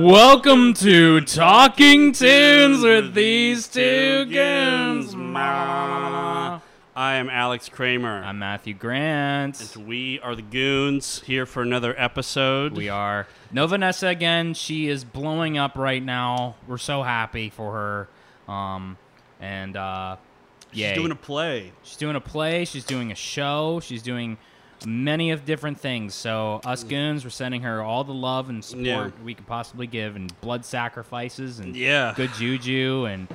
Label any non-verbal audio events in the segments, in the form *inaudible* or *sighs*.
Welcome to Talking Tunes with these two goons. I am Alex Kramer. I'm Matthew Grant. and we are the Goons here for another episode. We are no Vanessa again. She is blowing up right now. We're so happy for her. Um, and uh, She's doing a play. She's doing a play. She's doing a show. She's doing many of different things. So us goons, we're sending her all the love and support Yeah. we could possibly give, and blood sacrifices, and Yeah. good juju, and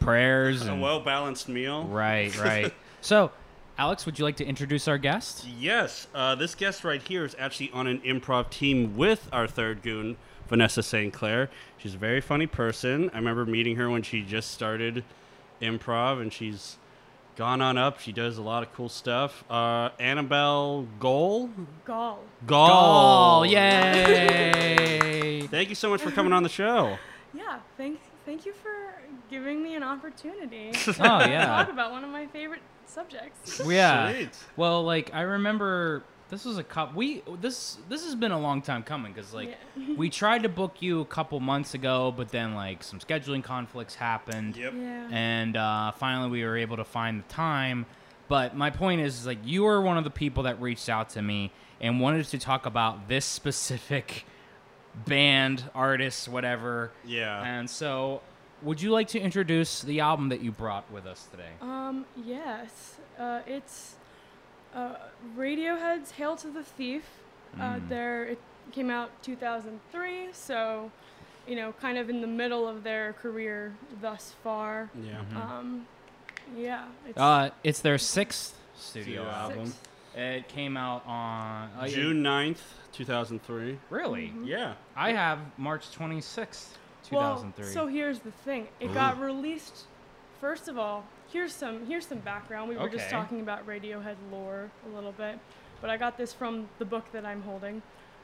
prayers, *laughs* and A well balanced meal. right, right. *laughs* so, Alex, would you like to introduce our guest? Yes, uh, this guest right here is actually on an improv team with our third goon, Vanessa St. Clair. She's a very funny person. I remember meeting her when she just started improv, and she's gone on up. She does a lot of cool stuff. Uh, Annabelle Goal? Gall. Gall. Yay! Thank you so much for coming on the show. Yeah, thank thank you for giving me an opportunity oh to talk about one of my favorite subjects. *laughs* Yeah. Sweet. Well, like I remember this was a cup. We this this has been a long time coming because like Yeah. we tried to book you a couple months ago, but then like some scheduling conflicts happened, Yep. Yeah. and uh, finally we were able to find the time. But my point is, is like you were one of the people that reached out to me and wanted to talk about this specific *laughs* band, artist, whatever. Yeah. And so, would you like to introduce the album that you brought with us today? Um, yes. Uh, it's uh, Radiohead's "Hail to the Thief." Uh, Mm. there, it came out 2003, so you know, kind of in the middle of their career thus far. Yeah. Um, yeah. It's Uh, it's their sixth studio Studio album. It came out on uh, June 9th, 2003. Really? Mhm. Yeah. I have March twenty sixth, two Well, so here's the thing. It got released. First of all, here's some here's some background. We were just talking about Radiohead lore a little bit, but I got this from the book that I'm holding.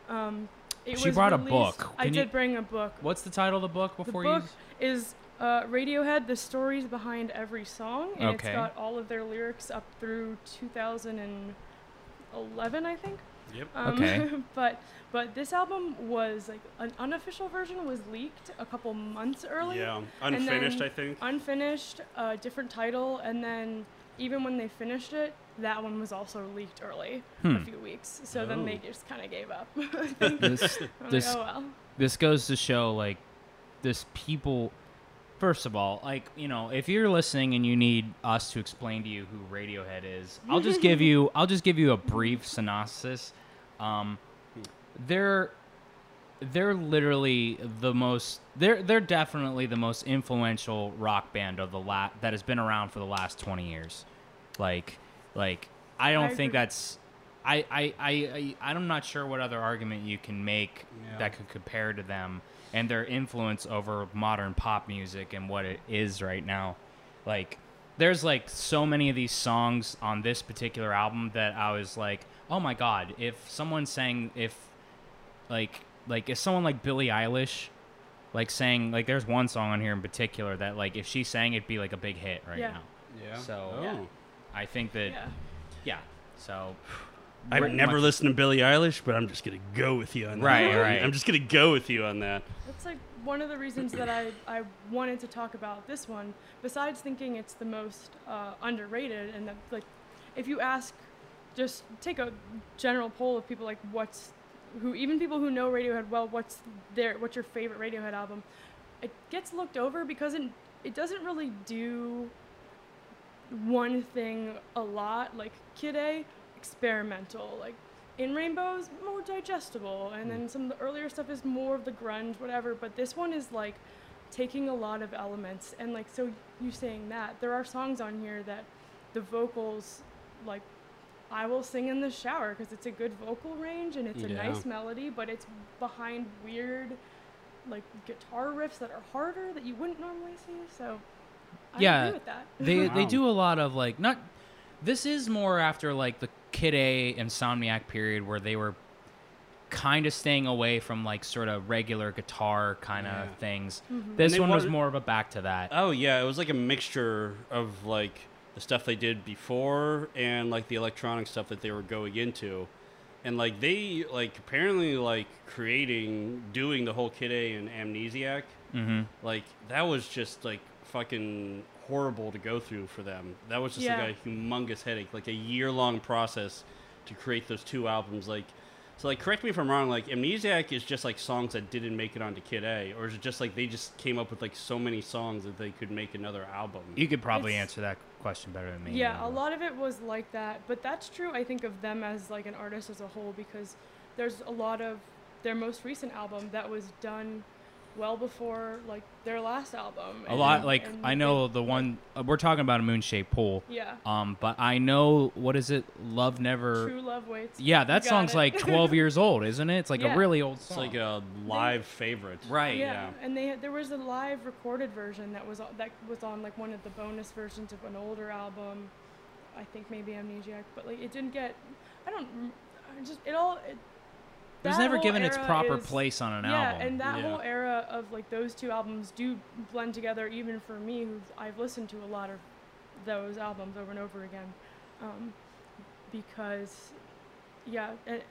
Um, it She was brought a released- book. I you- did bring a book. What's the title of the book Before The book you? is uh, Radiohead: The Stories Behind Every Song, and Okay. it's got all of their lyrics up through 2011, I think. Yep. Um, Okay. *laughs* but but this album was like an unofficial version was leaked a couple months early. Yeah. Unfinished, I think. Unfinished, uh, different title, and then even when they finished it, that one was also leaked early, a Hmm. few weeks. So then they Oh. just kind of gave up. This *laughs* I'm this like, oh well. this goes to show like this people. First of all, like you know, if you're listening and you need us to explain to you who Radiohead is, I'll just give you *laughs* I'll just give you a brief synopsis. Um, they're they're literally the most they're they're definitely the most influential rock band of the la- that has been around for the last 20 years like like i don't I think agree. that's I, I, I, I, I'm not sure what other argument you can make Yeah. that could compare to them and their influence over modern pop music and what it is right now. Like, there's like so many of these songs on this particular album that I was like, oh my god, if someone sang, if like, like if someone like Billie Eilish, like sang, like there's one song on here in particular that like if she sang, it'd be like a big hit right Yeah. now. Yeah. So- Oh. Yeah. I think that, Yeah. yeah. So I've Pretty never much- listened to Billie Eilish, but I'm just gonna go with you on that. Right, right. I'm just gonna go with you on that. That's like one of the reasons that I, I wanted to talk about this one. Besides thinking it's the most uh, underrated, and that like, if you ask, just take a general poll of people like what's, who even people who know Radiohead well, what's their what's your favorite Radiohead album? It gets looked over because it it doesn't really do one thing a lot. Like Kid A, experimental. Like in Rainbows, more digestible, and then hmm. some of the earlier stuff is more of the grunge, whatever. But this one is like taking a lot of elements, and like so you saying that there are songs on here that the vocals, like I will sing in the shower because it's a good vocal range and it's a nice melody, but it's behind weird like guitar riffs that are harder that you wouldn't normally see. So I Yeah, agree with that. they they do a lot of like not this is more after like the Kid A Amnesiac period where they were kind of staying away from like sort of regular guitar kind of Yeah. things. Mm-hmm. This one was wanted- more of a back to that. Oh yeah, it was like a mixture of like the stuff they did before and like the electronic stuff that they were going into. And like they like apparently like creating doing the whole Kid A and Amnesiac, hmm like that was just like fucking horrible to go through for them. That was just Yeah. like a humongous headache, like a year long process to create those two albums. Like so like correct me if I'm wrong, like Amnesiac is just like songs that didn't make it onto Kid A, or is it just like they just came up with like so many songs that they could make another album? You could probably It's- answer that question better than me. Yeah, a lot of it was like that, but that's true. I think of them as like an artist as a whole because there's a lot of their most recent album that was done well before like their last album. A lot like and I they- know the one uh, we're talking about a moon shaped pool. Yeah, Um, but I know what is it? Love never. True Love Waits. Yeah, that You song's it. like 12 years old, isn't it? It's like Yeah. a really old It's song. like a live favorite. right. yeah, yeah. and they had, there was a live recorded version that was on, that was on like one of the bonus versions of an older album. I think maybe Amnesiac, but like it didn't get. I don't. I just it all. It, It was never given its proper is- place on an yeah, album. Yeah, and that Yeah. whole era of like those two albums do blend together. Even for me, who I've listened to a lot of those albums over and over again, um, because yeah, and,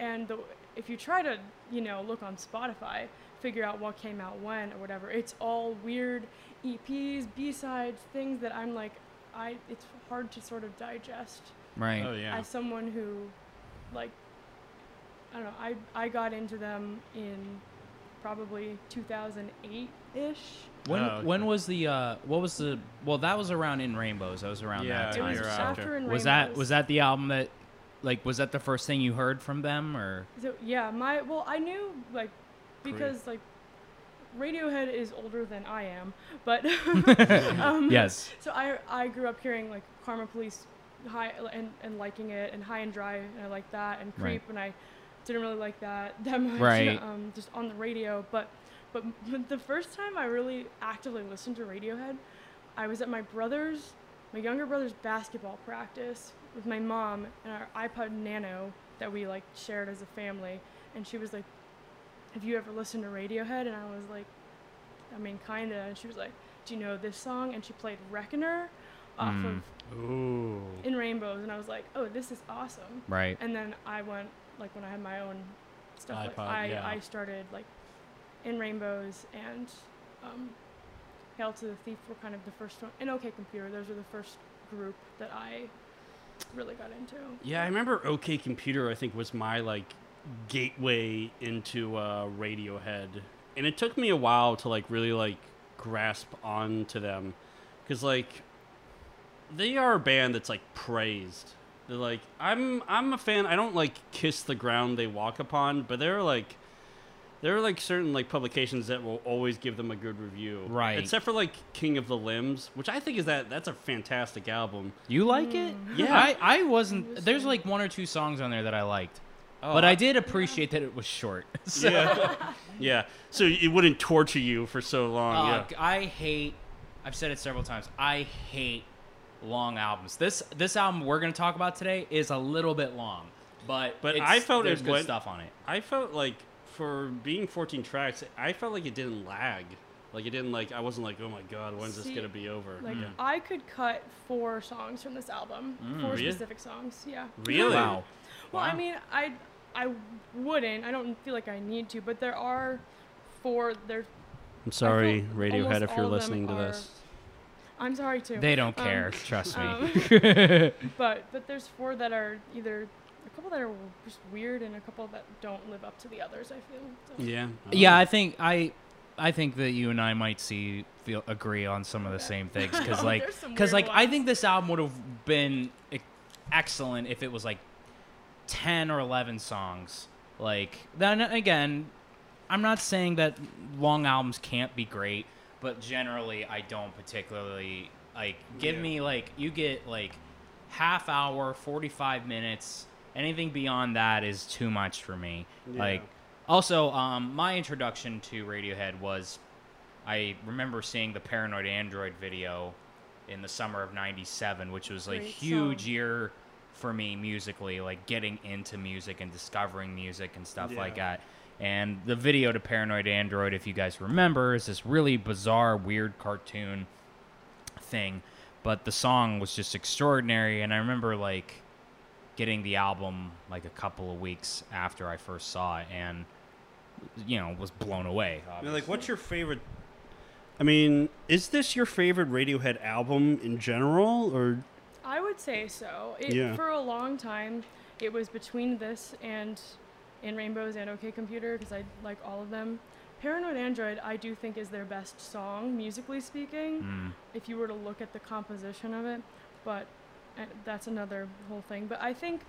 and the, if you try to you know look on Spotify, figure out what came out when or whatever, it's all weird EPs, B sides, things that I'm like, I it's hard to sort of digest right. Oh yeah. as someone who like I don't know, I I got into them in probably 2008 ish. When Oh, when was the uh what was the well that was around in rainbows that was around Yeah, that It was you're after, after. in was that was that the album that like was that the first thing you heard from them or So yeah, my well I knew like Great. because like Radiohead is older than I am, but *laughs* *laughs* um, yes So I I grew up hearing like Karma Police high and, and liking it and High and Dry and I like that and Right. Creep and I didn't really like that *laughs* that much Right. um, just on the radio but but the first time I really actively listened to Radiohead I was at my brother's my younger brother's basketball practice with my mom and our iPod Nano that we like shared as a family and she was like have you ever listened to Radiohead and I was like I mean kinda and she was like do you know this song and she played Reckoner off Mm. of Ooh. in rainbows and i was like oh this is awesome right and then i went like when i had my own stuff like I, yeah. I started like in rainbows and um, hail to the thief were kind of the first one and okay computer those were the first group that i really got into Yeah, I remember OK Computer. I think was my like gateway into uh, Radiohead, and it took me a while to like really like grasp onto them, because like they are a band that's like praised. They're like I'm I'm a fan. I don't like kiss the ground they walk upon, but they're like there are like certain like publications that will always give them a good review. Right. Except for like King of the Limbs, which I think is that that's a fantastic album. you like it Yeah. I I wasn't there's like one or two songs on there that I liked Oh, but I did appreciate that it was short So- *laughs* *laughs* Yeah. yeah. So it wouldn't torture you for so long. Uh, yeah. I hate. I've said it several times. I hate long albums. This this album we're gonna talk about today is a little bit long, but But it's- I felt there's it good went- stuff on it. I felt like for being 14 tracks, I felt like it didn't lag. Like it didn't like I wasn't like, oh my god, when's this gonna be over? like yeah. i could cut four songs from this album Mm, four really? specific songs yeah Really? Wow. Well, I mean, I I wouldn't. I don't feel like I need to, but there are four. There. I'm sorry, Radiohead, if you're listening to this. I'm sorry too. They don't Um, care. trust me. um, *laughs* but but there's four that are either a couple that are just weird and a couple that don't live up to the others. I feel. So. Yeah. yeah, I think I. I think that you and I might see feel agree on some of the Okay. same things *laughs* because like because weird like I think this album would have been e- excellent if it was like ten or eleven songs. Like then again, I'm not saying that long albums can't be great, but generally I don't particularly like. Give Yeah. me like you get like half hour, forty five minutes. Anything beyond that is too much for me. Yeah. Like also, um, my introduction to Radiohead was I remember seeing the Paranoid Android video in the summer of 97 which was a Great huge song. year for me musically like getting into music and discovering music and stuff like that and the video to paranoid android if you guys remember is this really bizarre weird cartoon thing but the song was just extraordinary and i remember like getting the album like a couple of weeks after i first saw it and you know was blown away I mean, like, what's your favorite? I mean, is this your favorite Radiohead album in general, or I would say so. It, Yeah. For a long time, it was between this and In Rainbows and OK Computer because I like all of them. Paranoid Android, I do think, is their best song, musically speaking, Mm. if you were to look at the composition of it. But uh, that's another whole thing. But I think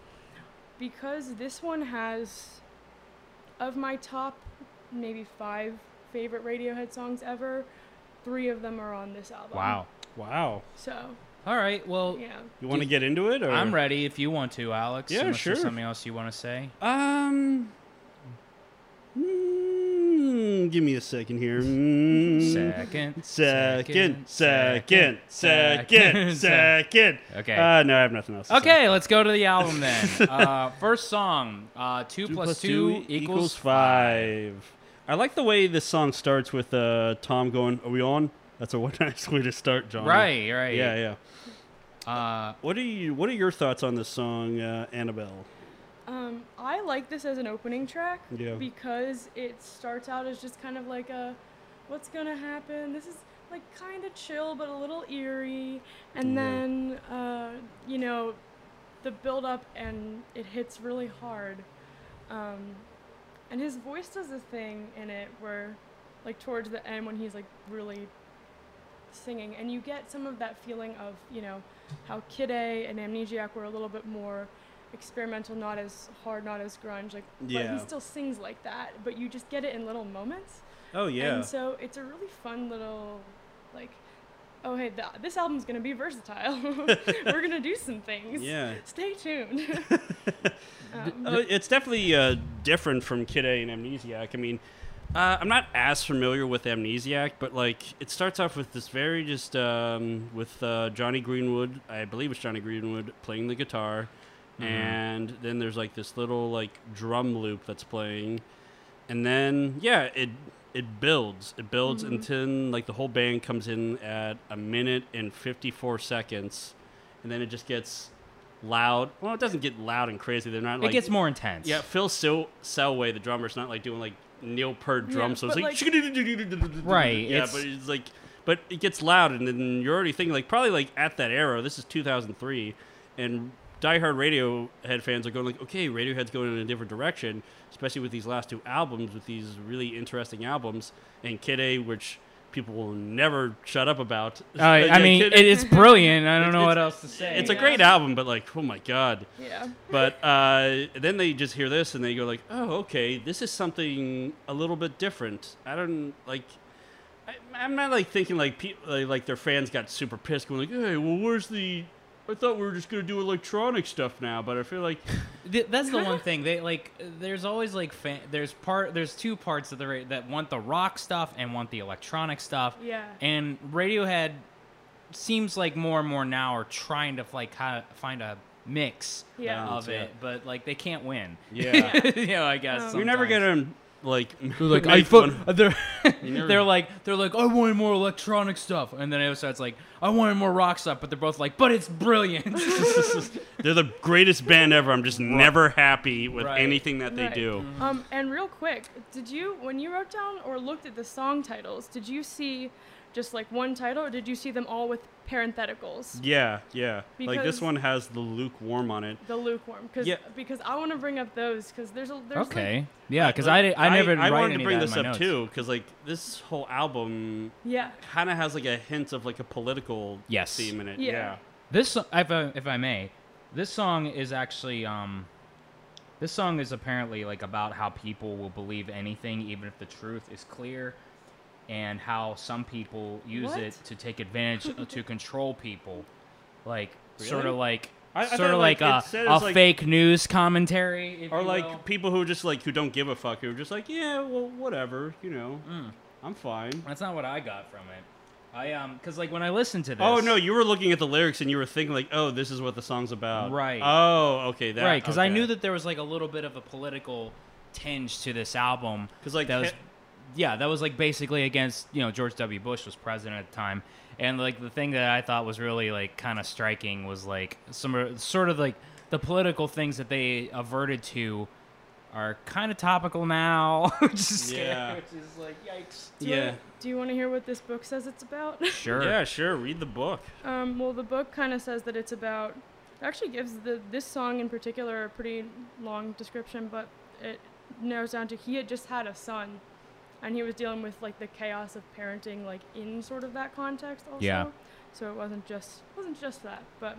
because this one has, of my top maybe five favorite Radiohead songs ever, three of them are on this album. wow wow? So, all right well yeah. You want to get into it, or i'm ready if you want to alex Yeah, unless there's sure. something else you want to say Um. mm, give me a second here. Mm, second Second, second, second, second. okay Uh, no, I have nothing else. to say. Okay, let's go to the album then. *laughs* uh, first song, uh, two, Two plus two equals five. I like the way this song starts with uh, Thom going, "Are we on?" That's a one *laughs* nice way to start, John. Right, right. Yeah, yeah. Uh, What are you? What are your thoughts on this song, uh, Annabelle? Um, I like this as an opening track Yeah. because it starts out as just kind of like a, what's gonna happen? This is like kind of chill but a little eerie, and Yeah. then uh, you know, the build up and it hits really hard, um, and his voice does a thing in it where, like towards the end when he's like really singing, and you get some of that feeling of you know, how Kid A and Amnesiac were a little bit more experimental, not as hard, not as grunge. Like, but he still sings like that, but you just get it in little moments. Oh yeah. And so it's a really fun little, like, oh hey, th- this album's gonna be versatile. *laughs* We're gonna do some things. Yeah. Stay tuned. *laughs* *laughs* um, Uh, it's definitely uh, different from Kid A and Amnesiac. I mean, uh, I'm not as familiar with Amnesiac, but like it starts off with this very just um, with uh, Jonny Greenwood. I believe it's Jonny Greenwood playing the guitar, and then there's like this little like drum loop that's playing, and then yeah, it it builds. It builds until like the whole band comes in at a minute and 54 seconds, and then it just gets loud. Well, it doesn't get loud and crazy. They're not it gets more intense. yeah, Phil Sil- Selway, the drummer, is not like doing like Neil Peart drum, Yeah, so it's but, like, *laughs* Right, Yeah, it's- but it's like, but it gets loud, and then you're already thinking like probably like at that era. This is 2003, and diehard Radiohead fans are going like, okay, Radiohead's going in a different direction, especially with these last two albums, with these really interesting albums, and Kid A, which people will never shut up about. Uh, I Yeah, mean, Kid it A- brilliant. I don't know what else to say. It's a great album, but like, oh my god. yeah. But uh, then they just hear this and they go like, "Oh, okay, this is something a little bit different." I don't like. I, I'm not like thinking like people like, like their fans got super pissed, going like, "Hey, well, where's the? I thought we were just gonna do electronic stuff now." But I feel like, *laughs* that's the one thing they like. There's always like fan, there's part there's two parts of the ra- that want the rock stuff and want the electronic stuff. Yeah. And Radiohead seems like more and more now are trying to like kind of find a mix Yeah. of it, but like they can't win. yeah, *laughs* you know, I guess Um, you're never gonna like. *laughs* They're like, *laughs* I make fu- *laughs* they're, they're like, they're like, I wanted more electronic stuff, and then it starts like, I wanted more rock stuff, but they're both like, but it's brilliant. They're the greatest band ever. I'm just never happy with Right. anything that they Right. do. Um, and real quick, did you when you wrote down or looked at the song titles, did you see just like one title, or did you see them all with parentheticals? Yeah, yeah. like this one has the lukewarm on it. The lukewarm, because Yeah. because I want to bring up those because there's a there's okay, like, yeah, because I, di- I never I write wanted to bring this up notes. too because like this whole album yeah kind of has like a hint of like a political Yes. theme in it. Yeah. Yeah. This, if I, if I may, this song is actually um, this song is apparently like about how people will believe anything even if the truth is clear, and how some people use What? it to take advantage uh, to *laughs* control people, like sort of like I- I sort of like, like, a, a like- fake news commentary, if Or you like will. people who just like who don't give a fuck who are just like yeah well whatever you know Mm. I'm fine. That's not what I got from it. I um, cause like when I listened to this. Oh no, you were looking at the lyrics and you were thinking like, oh, this is what the song's about. Right. Oh, okay. That, right, because I knew that there was like a little bit of a political tinge to this album. Because like, that was, he- yeah, that was like basically against you know George W. Bush was president at the time, and like the thing that I thought was really like kind of striking was like some sort of like the political things that they averted to are kind of topical now, *laughs* which is scary, Yeah. which is like yikes. Do you Yeah. wanna- do you want to hear what this book says it's about? *laughs* Sure. Yeah, sure. Read the book. Um, well, the book kind of says that it's about. It actually gives the this song in particular a pretty long description, but it narrows down to he had just had a son, and he was dealing with like the chaos of parenting, like in sort of that context also. Yeah. So it wasn't just wasn't just that, but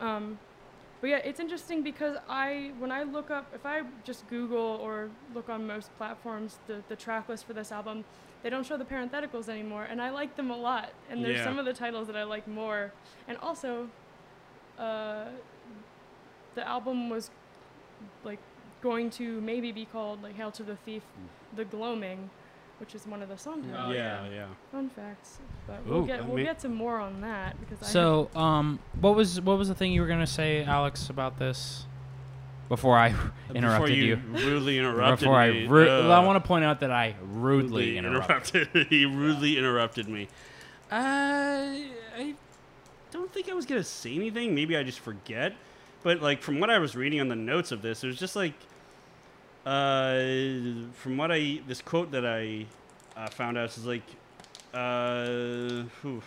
um, but yeah, it's interesting because I when I look up if I just Google or look on most platforms the the track list for this album, they don't show the parentheticals anymore, and I like them a lot. And there's Yeah. some of the titles that I like more, and also, uh, the album was like going to maybe be called like "Hail to the Thief," "The Gloaming," which is one of the song Oh, titles. yeah, yeah. Fun facts, but we'll Ooh, get I we'll mean- get to more on that because I So, um, what was what was the thing you were gonna say, Alex, about this? Before I *laughs* interrupted Before you, you. rudely interrupted Before I, ru- uh, well, I want to point out that I rudely interrupted. *laughs* he rudely interrupted me. Uh, I don't think I was gonna say anything. Maybe I just forget. But like from what I was reading on the notes of this, it was just like, uh, from what I this quote that I uh, found out is like, uh, whew.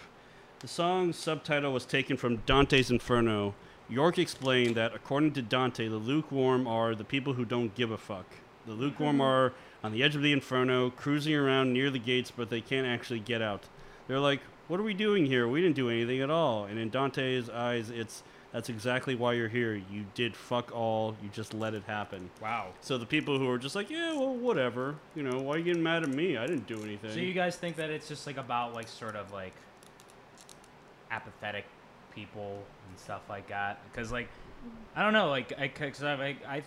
the song's subtitle was taken from Dante's Inferno. Yorke explained that according to Dante, the lukewarm are the people who don't give a fuck. The lukewarm are on the edge of the inferno, cruising around near the gates, but they can't actually get out. They're like, "What are we doing here? We didn't do anything at all." And in Dante's eyes, it's that's exactly why you're here. You did fuck all. You just let it happen. Wow. So the people who are just like, "Yeah, well, whatever. You know, why are you getting mad at me? I didn't do anything." So you guys think that it's just like about like sort of like apathetic people and stuff like that? Because like I don't know, like I because I I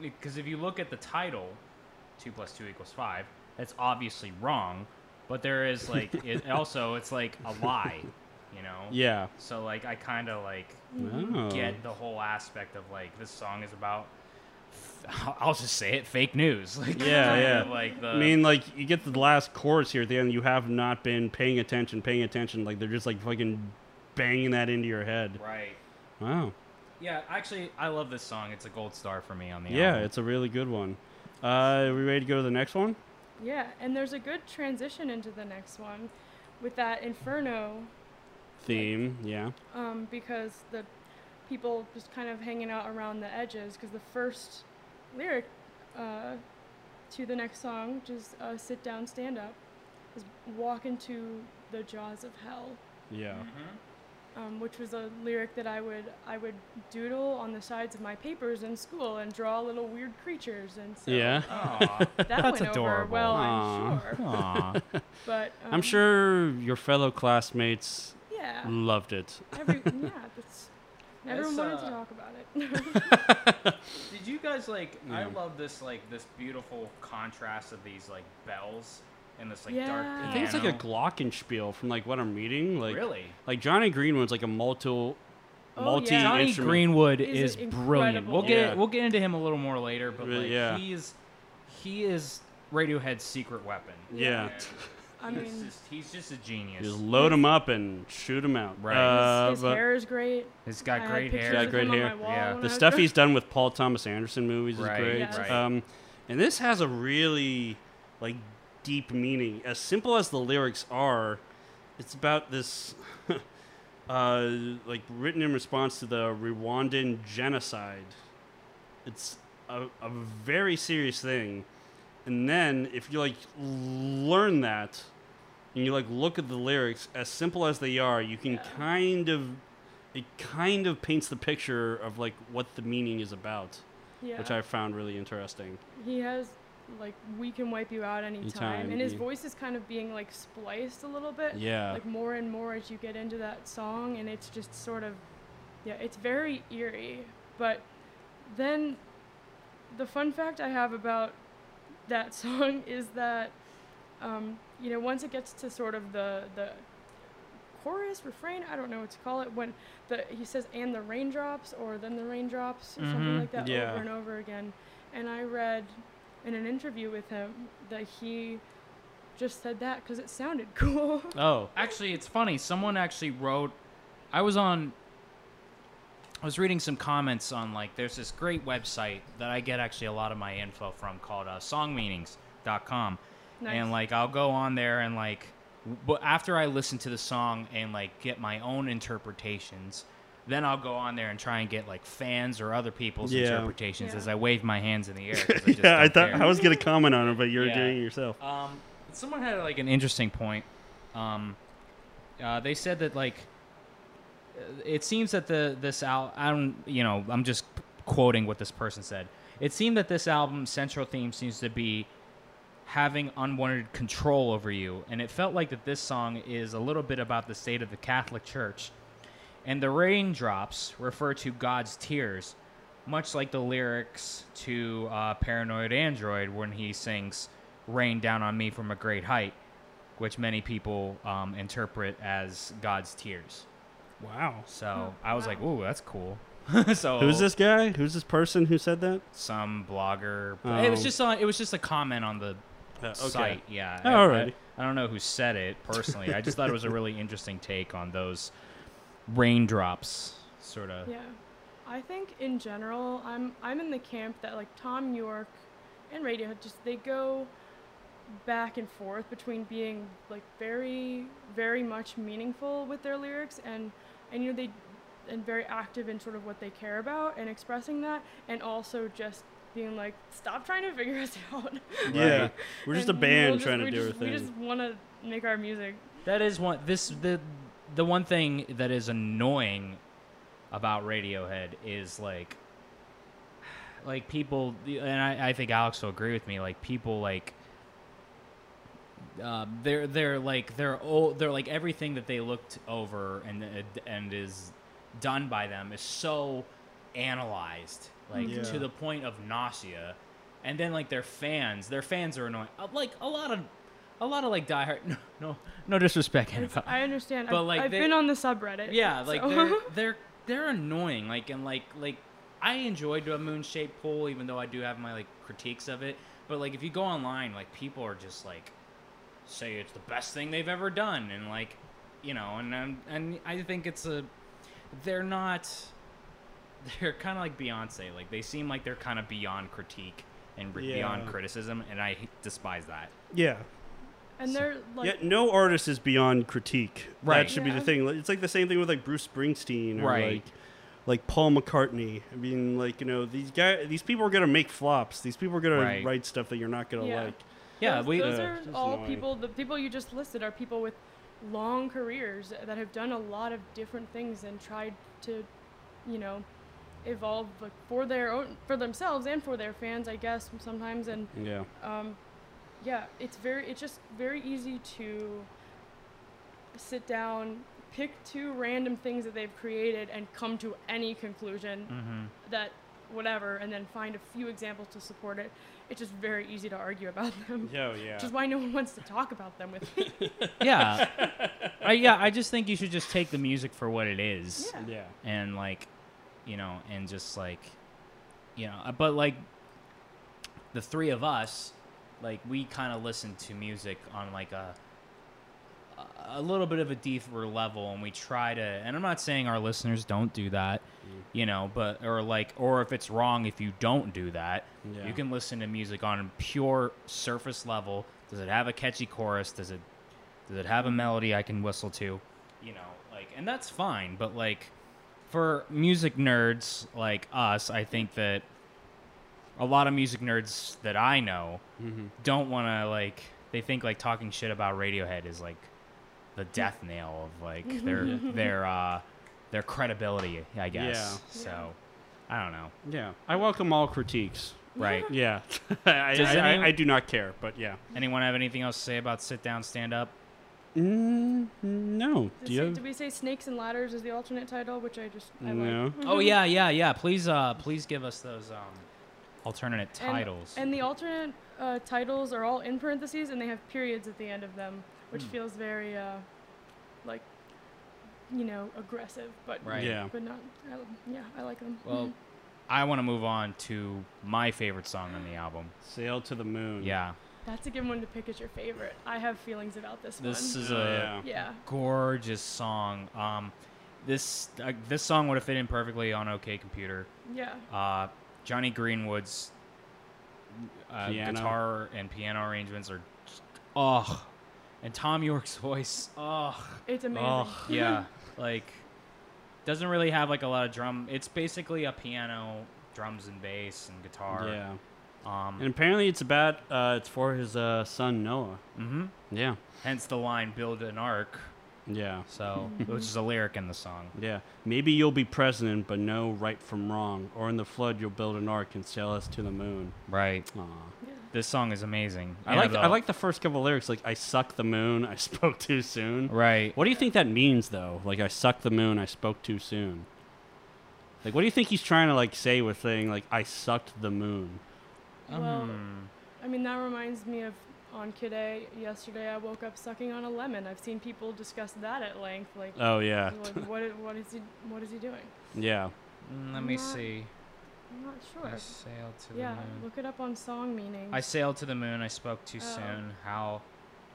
because if you look at the title, two plus two equals five, that's obviously wrong. But there is like it *laughs* also it's like a lie, you know. yeah. So like I kind of like Oh. get the whole aspect of like this song is about. *laughs* I'll just say it, fake news. *laughs* Like Yeah, yeah. Like the I mean, like you get the last chorus here at the end. You have not been paying attention, paying attention. Like they're just like fucking banging that into your head. right. Wow. Yeah, actually, I love this song. It's a gold star for me on the Yeah, album. it's a really good one. Uh, are we ready to go to the next one? Yeah, and there's a good transition into the next one with that Inferno Theme, yeah. um, because the people just kind of hanging out around the edges. Because the first lyric uh, to the next song, which is uh, "Sit down, stand up," is "Walk into the jaws of hell," Yeah. um, which was a lyric that I would I would doodle on the sides of my papers in school and draw little weird creatures, and so Yeah. *laughs* That That's went over adorable. well, Aw. I'm sure. Aw. But um, I'm sure your fellow classmates Yeah. loved it. Every, *laughs* yeah, that's, everyone It's, wanted uh, to talk about it. *laughs* Did you guys like? I love this like this beautiful contrast of these like bells and this like dark. Yeah. I think it's like a glockenspiel from like what I'm reading. Like really. like Jonny Greenwood's like a multi Oh, multi yeah. Jonny instrument. Greenwood Is is, brilliant. incredible. We'll get Yeah. we'll get into him a little more later, but Really, like yeah. he's he is Radiohead's secret weapon. Yeah. *laughs* And I he's mean, just, he's just a genius. Just load him up and shoot him out. Right. Uh, his, his hair is great. He's got had great pictures hair. Yeah, of great hair. Yeah. the stuff he's done with Paul Thomas Anderson movies is great. Yes. right. Um, and this has a really like deep meaning. As simple as the lyrics are, it's about this, *laughs* uh, like written in response to the Rwandan genocide. It's a, a very serious thing. And then if you like learn that, and you like look at the lyrics, as simple as they are, you can Yeah. kind of, it kind of paints the picture of like what the meaning is about yeah. which I found really interesting. He has like we can wipe you out anytime, Anytime, and his voice is kind of being like spliced a little bit, Yeah. like more and more as you get into that song, and it's just sort of, yeah, it's very eerie. But then, the fun fact I have about that *laughs* song is that, um, you know, once it gets to sort of the the chorus, refrain. I don't know what to call it. When the he says and the raindrops or then the raindrops or something Mhm. like that Yeah. over and over again. And I read in an interview with him that he just said that because it sounded *laughs* cool. Oh, actually, it's funny. Someone actually wrote. I was on. I was reading some comments on like there's this great website that I get actually a lot of my info from called uh, songmeanings.com. nice. And like I'll go on there and like but after I listen to the song and like get my own interpretations, then I'll go on there and try and get like fans or other people's Yeah. interpretations Yeah. as I wave my hands in the air. I *laughs* just yeah, I thought care. I was gonna comment on it, but you're Yeah. doing it yourself. Um, someone had like an interesting point. Um, uh, they said that like uh, it seems that the this al I don't you know I'm just quoting what this person said. It seemed that this album's central theme seems to be having unwanted control over you, and it felt like that this song is a little bit about the state of the Catholic Church. And the raindrops refer to God's tears, much like the lyrics to uh, Paranoid Android when he sings "Rain down on me from a great height," which many people um, interpret as God's tears. Wow. So I was like, wow. "Ooh, that's cool." *laughs* so Who's this guy? Who's this person who said that? Some blogger. Oh. It was just on, it was just a comment on the Uh, site. Yeah. Oh, I- alrighty. I, I don't know who said it personally. I just thought it was a really interesting take on those raindrops, sort of. Yeah, I think in general, I'm I'm in the camp that like Thom Yorke and Radiohead just they go back and forth between being like very very much meaningful with their lyrics and and you know they and very active in sort of what they care about and expressing that and also just being like stop trying to figure *laughs* us out Yeah, Right. we're just a band we'll just- trying to do just, our we just want to make our music That is one. This the the one thing that is annoying about Radiohead is like like people and I, I think Alex will agree with me like people like uh, they're they're like they're old they're like everything that they looked over and and is done by them is so analyzed like Yeah. to the point of nausea and then like their fans their fans are annoying Uh, like a lot of a lot of like diehard *laughs* no no, no disrespect It's- NFL. I understand. But, I've, like, I've they- been on the subreddit. Yeah, like so- they're *laughs* they're they're annoying. Like and like like I enjoyed a moon shaped pool, even though I do have my like critiques of it. But like if you go online, like people are just like say it's the best thing they've ever done, and like you know, and and, and I think it's a they're not they're kind of like Beyonce. Like they seem like they're kind of beyond critique and re- beyond criticism, and I despise that. Yeah. and they're like yeah, no artist is beyond critique. Right. That should be the thing. It's like the same thing with like Bruce Springsteen or Right. like like Paul McCartney. I mean, like you know, these guys, these people are gonna make flops. These people are gonna Right. write stuff that you're not gonna Yeah. like. Yeah, those, we those Uh, are all annoying. people. The people you just listed are people with long careers that have done a lot of different things and tried to, you know, evolve like for their own, for themselves and for their fans, I guess sometimes. And Yeah. um, yeah, it's very, it's just very easy to sit down, pick two random things that they've created, and come to any conclusion mm-hmm. that whatever, and then find a few examples to support it. It's just very easy to argue about *laughs* them. Yeah. Yeah. Which is why no one wants to talk about them with me. *laughs* yeah I, yeah i just think you should just take the music for what it is Yeah. yeah. and like you know and just like you know uh, but like the three of us like we kind of listen to music on like a a little bit of a deeper level and we try to and i'm not saying our listeners don't do that you know but or like or if it's wrong if you don't do that Yeah. you can listen to music on pure surface level. Does it have a catchy chorus? Does it does it have a melody i can whistle to? You know like and that's fine but like for music nerds like us i think that a lot of music nerds that i know Mm-hmm. don't want to like they think like talking shit about radiohead is like the death nail of like their their uh their credibility i guess Yeah. so i don't know Yeah. I welcome all critiques. right Yeah. *laughs* I, Does I, I, I do not care, but yeah. anyone have anything else to say about sit down stand up Mm, no. Did, Do you? say- have- did we say Snakes and Ladders is the alternate title, which I just I No. like. oh yeah yeah yeah please uh please give us those um alternate titles And the alternate uh, titles are all in parentheses, and they have periods at the end of them, which Hmm. feels very uh, like you know, aggressive, but Right. Yeah. but not. I, yeah, I like them. Well, I want to move on to my favorite song on the album. Sail to the moon. Yeah, that's a good one to pick as your favorite. I have feelings about this, this one. This is Oh, a yeah. yeah. gorgeous song. Um, this uh, this song would have fit in perfectly on OK Computer. Yeah. Uh, Jonny Greenwood's uh, guitar and piano arrangements are just, oh, and Thom Yorke's *laughs* voice, oh, It's amazing. Oh. *laughs* yeah, like doesn't really have like a lot of drum. It's basically a piano, drums and bass and guitar. Yeah. Um. And apparently it's about uh, it's for his uh, son Noah. hmm Yeah. Hence the line "Build an ark." Yeah. So, which is a lyric in the song. Yeah. Maybe you'll be president, but know right from wrong. Or in the flood, you'll build an ark and sail us to the moon. Right. Aw. Yeah. This song is amazing. I And like the- I like the first couple lyrics. Like I sucked the moon. I *laughs* spoke too soon. Right. What do you think that means though? Like I sucked the moon. I spoke too soon. Like what do you think he's trying to like say with saying like I sucked the moon? Well, Hmm. I mean, that reminds me of on Kid A. Yesterday, I woke up sucking on a lemon. I've seen people discuss that at length. Like, Oh yeah. like what, what is he? What is he doing? Yeah. Mm, Let me not see. I'm not I sure. sailed to Yeah, the moon. Yeah, look it up on song meanings. I sailed to the moon. I spoke too Oh. soon. How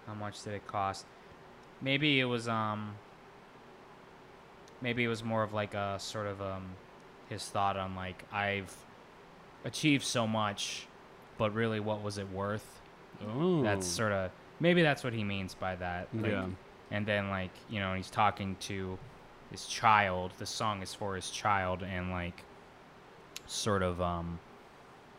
how much did it cost? Maybe it was um maybe it was more of like a sort of um his thought on like I've achieved so much, but really what was it worth? Oh. That's sort of maybe that's what he means by that. Like, yeah. and then like you know he's talking to his child the song is for his child and like sort of um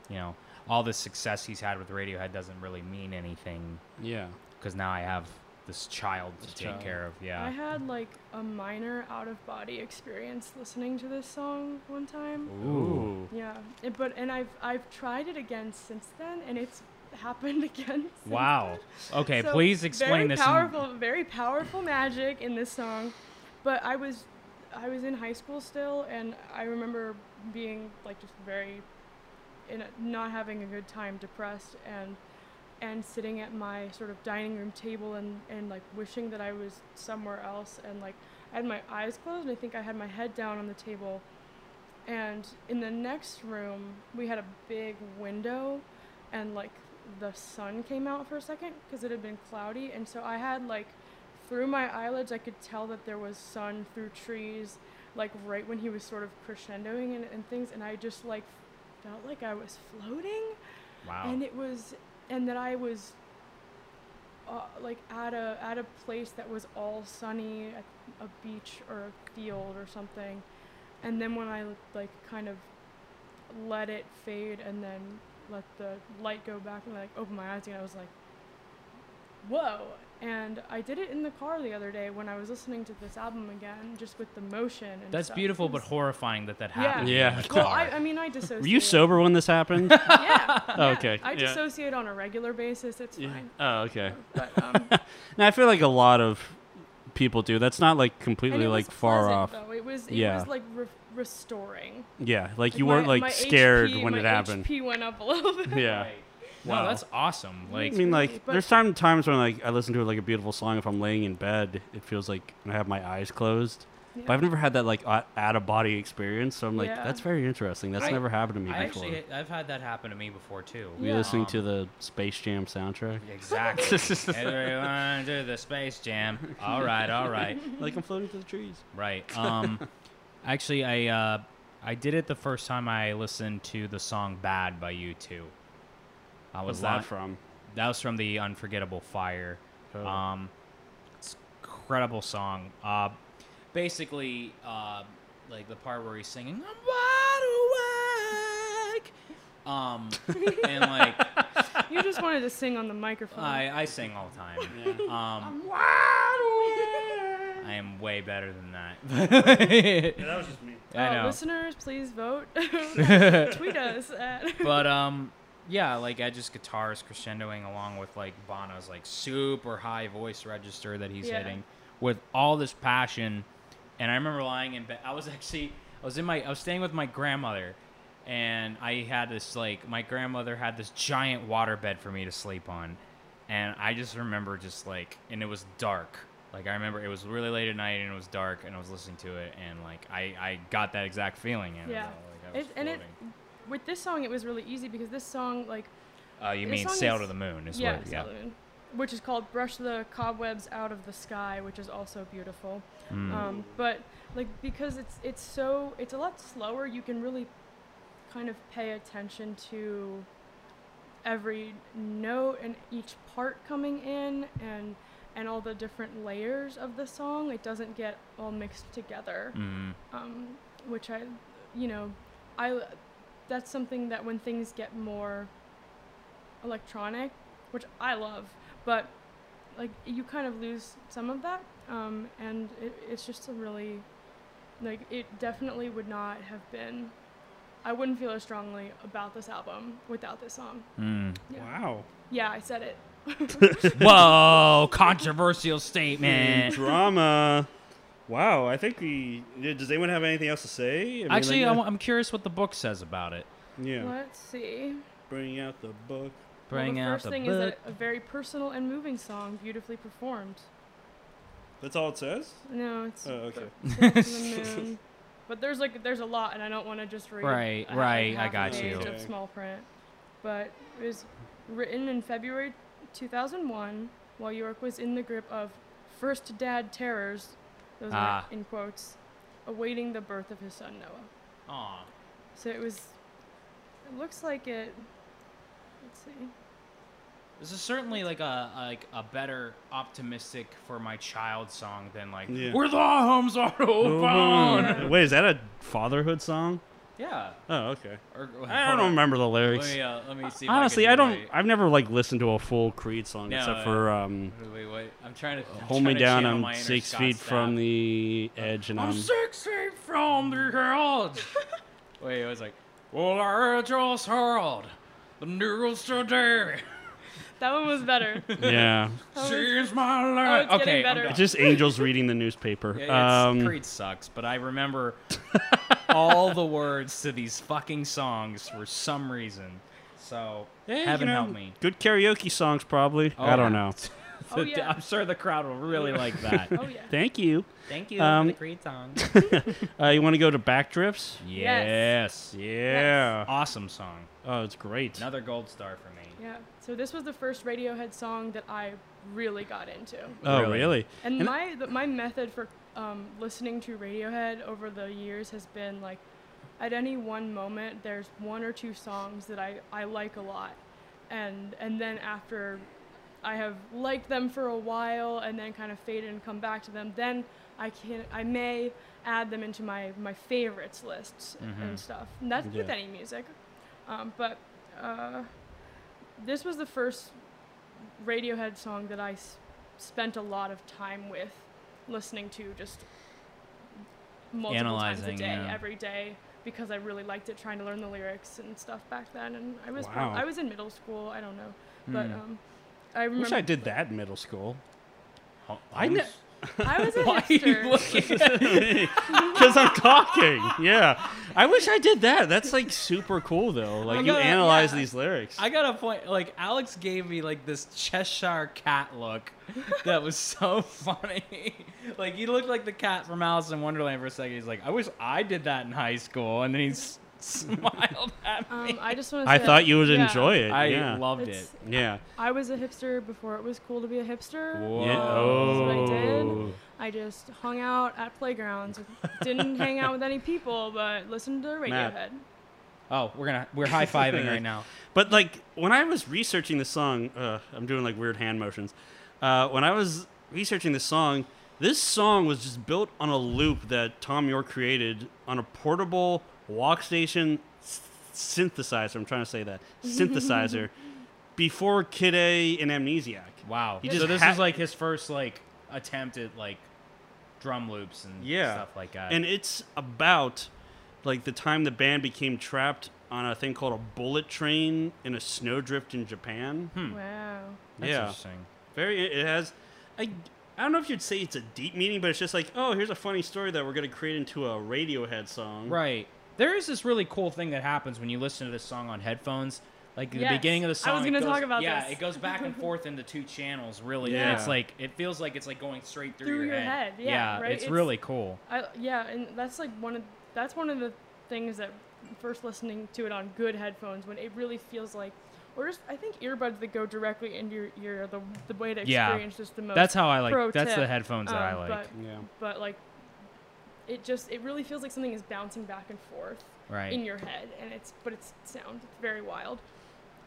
you know all the success he's had with radiohead doesn't really mean anything Yeah. because now i have this child to This take care of yeah I had like a minor out of body experience listening to this song one time. Ooh. Yeah, it, but and I've I've tried it again since then, and it's happened *laughs* again. since wow okay So, please explain very this in- powerful very powerful magic in this song but i was i was in high school still and i remember being like just very in a, not having a good time depressed and and sitting at my sort of dining room table and and like wishing that i was somewhere else and like i had my eyes closed and i think i had my head down on the table. And in the next room we had a big window and like the sun came out for a second because it had been cloudy. And so i had like through my eyelids i could tell that there was sun through trees like right when he was sort of crescendoing and, and things. And i just like felt like i was floating. Wow. And it was and that i was uh, like at a at a place that was all sunny at a beach or a field or something. And then when i like kind of let it fade and then let the light go back and like open my eyes again i was like whoa and i did it in the car the other day when i was listening to this album again just with the motion and that's stuff. beautiful but horrifying that that happened Yeah. in *laughs* the well. I, I mean i dissociate Were you sober when this happened? *laughs* yeah, *laughs* Oh, yeah. okay. i Yeah. dissociate on a regular basis it's Yeah. fine Oh, okay. but um Now I feel like a lot of people do. That's not like and completely it like was far pleasant, off. Though. It was it Yeah. was like re- restoring. Yeah, like you my- weren't like my scared HP when my it happened. HP went up a little bit. Yeah. Right. Wow. no that's awesome like I mean, like, but- there's time times when like I listen to like a beautiful song. If I'm laying in bed, it feels like I have my eyes closed. But I've never had that like out of body experience. So I'm like, Yeah. that's very interesting. That's I- never happened to me I before. actually I've had that happen to me before too. Were you Yeah. listening to Um, the Space Jam soundtrack? Exactly. *laughs* Everyone do the Space Jam. All right, all right, *laughs* like I'm floating to the trees. right. Um, actually, I uh, I did it the first time I listened to the song "Bad" by U2. I was What's that from? That was from the Unforgettable Fire. Oh. Um, it's incredible song. Uh, basically, uh, like the part where he's singing, "I'm wide awake." Um, *laughs* and like You just wanted to sing on the microphone. I, I sing all the time. Yeah. Um, I am way better than that. *laughs* that was just me. I Uh, know. listeners, please vote. *laughs* Tweet us at. but um, yeah, like Edge's guitar is crescendoing along with like Bono's like super high voice register that he's Yeah. hitting with all this passion. And I remember lying in bed. I was *laughs* actually I was in my I was staying with my grandmother, and I had this like my grandmother had this giant water bed for me to sleep on, and I just remember just like and it was dark. Like I remember it was really late at night and it was dark and I was listening to it and like I, I got that exact feeling. And Yeah. Like, I was It, and it. With this song it was really easy because this song like uh, you mean "Sail is- to the Moon"? Is yeah, what? Yeah. Sail the Moon, which is called "Brush the Cobwebs Out of the Sky," which is also beautiful. Mm. Um, but like because it's it's so it's a lot slower, you can really kind of pay attention to every note and each part coming in and and all the different layers of the song. It doesn't get all mixed together Mm. um, which I, you know, I that's something that when things get more electronic, which I love, but like you kind of lose some of that, um, and it, it's just a really, like it definitely would not have been. I wouldn't feel as strongly about this album without this song. Mm. Yeah, Wow. yeah I said it. *laughs* Whoa! Controversial statement. Drama. Wow, I think we. Does anyone have anything else to say? I mean, Actually, like, I'm, I'm curious what the book says about it. yeah. Let's see. Bring out the book. Bring well, the out first thing is that a very personal and moving song, beautifully performed. That's all it says. No, it's Oh, okay. the, to the *laughs* moon. But there's like there's a lot, and I don't want to just read. Right, a right, half I a got page you. Of Okay. small print, but it was written in February 2001 while Yorke was in the grip of first dad terrors. Those Ah. are in quotes, awaiting the birth of his son Noah. Aw. So it was. It looks like it. Let's see. This is certainly like a like a better optimistic for my child song than like Yeah. the homes are *laughs* open." Wait, is that a fatherhood song? Yeah. Oh, okay. Or, I don't remember the Let lyrics. me, uh, let me see. Honestly, I, I don't. do it. I've never like listened to a full Creed song No, except for um, Wait, wait. I'm trying to I'm "Hold Me trying to Down." I'm six Scott feet Stapp. from the edge, and I'm I'm. six feet from the edge. *laughs* Wait, it was like, well, I just heard the news today. That one was better. *laughs* Yeah, That was- Change my Oh, life. it's getting okay, better. I'm done. it's just angels reading the newspaper. Yeah, it's, um, Creed sucks, but I remember all the words to these fucking songs for some reason. So yeah, you heaven know, help me. Good karaoke songs, probably. Oh, I don't yeah. know. *laughs* *laughs* Oh, yeah. I'm sure the crowd will *laughs* really like that. oh yeah. Thank you. Thank you Um, for the Creed song. *laughs* Uh, you want to go to Backdrifts? yes. Yeah. Awesome song. Oh, it's great. Another gold star for me. Yeah. So this was the first Radiohead song that I really got into. Oh, Really? really? And, And- my the, my method for um, listening to Radiohead over the years has been like, at any one moment, there's one or two songs that I, I like a lot, and and then after I have liked them for a while and then kind of faded and come back to them, then I can I may add them into my my favorites lists Mhm. and stuff. And that's with any music, um, but uh, this was the first Radiohead song that I s- spent a lot of time with, listening to just multiple Analyzing, times a day, yeah. every day, because I really liked it, trying to learn the lyrics and stuff back then. And I was Wow. prob- I was in middle school, I don't know, but Hmm. um, I I remember wish I did that in middle school. I kn- Holmes? I was *laughs* a Why are you hipster. looking at *laughs* *laughs* me? Because I'm talking. Yeah. I wish I did that. That's like super cool though. Like I you gotta- analyze yeah. these lyrics. I got a point. Like Alex gave me like this Cheshire cat look that was so funny. like he looked like the cat from Alice in Wonderland for a second. He's like, I wish I did that in high school, and then he s- smiled *laughs* at me. Um, I just want to. I thought you would yeah, enjoy it. I yeah. loved it's- it. yeah. I was a hipster before it was cool to be a hipster. Whoa. Yeah. That's what I did. Oh. I just hung out at playgrounds. Didn't *laughs* hang out with any people, but listened to Matt. Radiohead. Oh, we're gonna we're *laughs* high fiving right now. But like when I was researching the song, uh, I'm doing like weird hand motions. Uh, when I was researching the song, this song was just built on a loop that Thom Yorke created on a portable walk station synthesizer. I'm trying to say that synthesizer *laughs* before Kid A and Amnesiac. Wow. He so this ha- is like his first like attempt at like drum loops and Yeah. stuff like that. and it's about like the time the band became trapped on a thing called a bullet train in a snowdrift in Japan. hmm. Wow. That's yeah. interesting. Very. It has. I. I don't know if you'd say it's a deep meaning, but it's just like, oh, here's a funny story that we're gonna create into a Radiohead song. Right. There is this really cool thing that happens when you listen to this song on headphones. like the beginning of the song, I was gonna talk about yeah, this. it goes back and *laughs* forth into two channels, really. Yeah. It's like it feels like it's like going straight through, Through your, your head. head, yeah, right? it's, It's- really cool. I, yeah, and that's like one of that's one of the things that first listening to it on good headphones when it really feels like, or just I think earbuds that go directly into your ear the the way to Yeah. experience just the most. That's how I like. pro That's the tip, headphones that I um, like. But, Yeah. but like, it just it really feels like something is bouncing back and forth right. in your head, and it's but it's sound. It's very wild.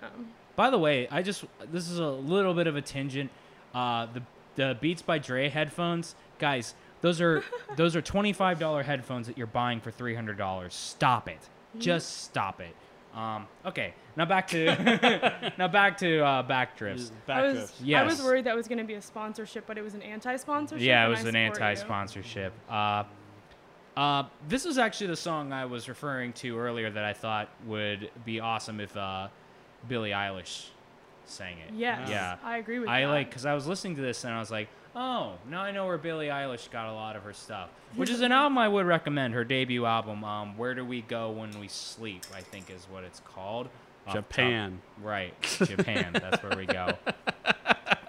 Um, By the way, I just this is a little bit of a tangent. Uh, the the Beats by Dre headphones, guys. Those are *laughs* those are twenty five dollar headphones that you're buying for three hundred dollars. Stop it. Just stop it. Um, okay, now back to *laughs* now back to uh, backdrifts. I was Backdrifts. I was worried that was going to be a sponsorship, but it was an anti-sponsorship. Yeah, it was an anti-sponsorship. Uh, uh, this was actually the song I was referring to earlier that I thought would be awesome if uh, Billie Eilish sang it. Yes, Yeah. I agree with you. I that. like because I was listening to this and I was like, oh, now I know where Billie Eilish got a lot of her stuff, which is an album I would recommend. Her debut album, um, "Where Do We Go When We Sleep," I think is what it's called. Off the top- Japan. Right, Japan. that's where we go. *laughs*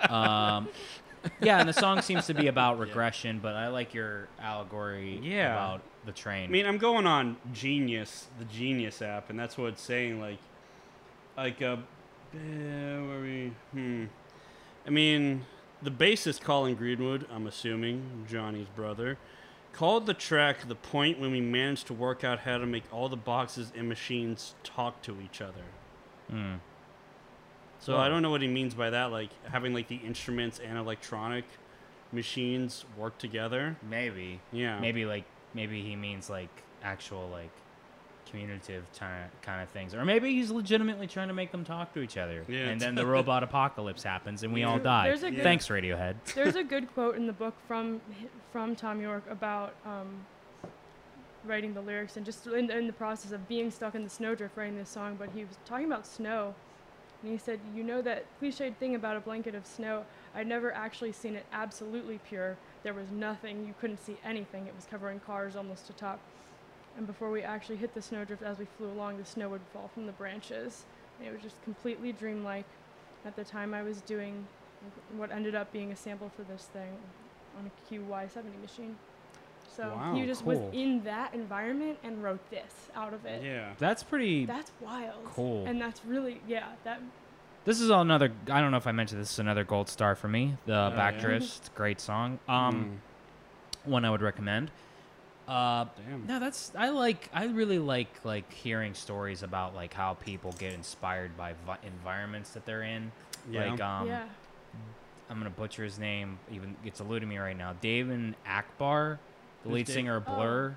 Um, yeah, and the song seems to be *laughs* about regression, but I like your allegory Yeah. about the train. I mean, I'm going on Genius, the Genius app, and that's what it's saying. Like, like uh, eh, where are we? Hmm. I mean, the bassist Colin Greenwood, I'm assuming Jonny's brother, called the track the point when we managed to work out how to make all the boxes and machines talk to each other. So I don't know what he means by that, like having like the instruments and electronic machines work together. maybe, Yeah. maybe like maybe he means like actual like communicative kind of kind of things, or maybe he's legitimately trying to make them talk to each other. Yeah. And then *laughs* the robot apocalypse happens, and we all die. there's a good- Thanks, Radiohead. *laughs* There's a good quote in the book from from Thom Yorke about um, writing the lyrics and just in, in the process of being stuck in the snowdrift writing this song. But he was talking about snow, and he said, "You know that cliched thing about a blanket of snow? I'd never actually seen it absolutely pure. There was nothing. You couldn't see anything. It was covering cars almost to top. And before we actually hit the snowdrift, as we flew along, the snow would fall from the branches. And it was just completely dreamlike. At the time, I was doing what ended up being a sample for this thing on a QY70 machine. So Wow, he just cool. was in that environment and wrote this out of it. Yeah. That's pretty. That's wild. Cool. And that's really yeah. That This is another. I don't know if I mentioned this is another gold star for me. The Oh, yeah? It's a great song. Um, one I would recommend. Uh, Damn. no, that's I like. I really like like hearing stories about like how people get inspired by vi- environments that they're in. Yeah. Like um, yeah. I'm gonna butcher his name. Even it's eluding me right now. David Akbar, the Who's lead Dave? singer of Oh. Blur.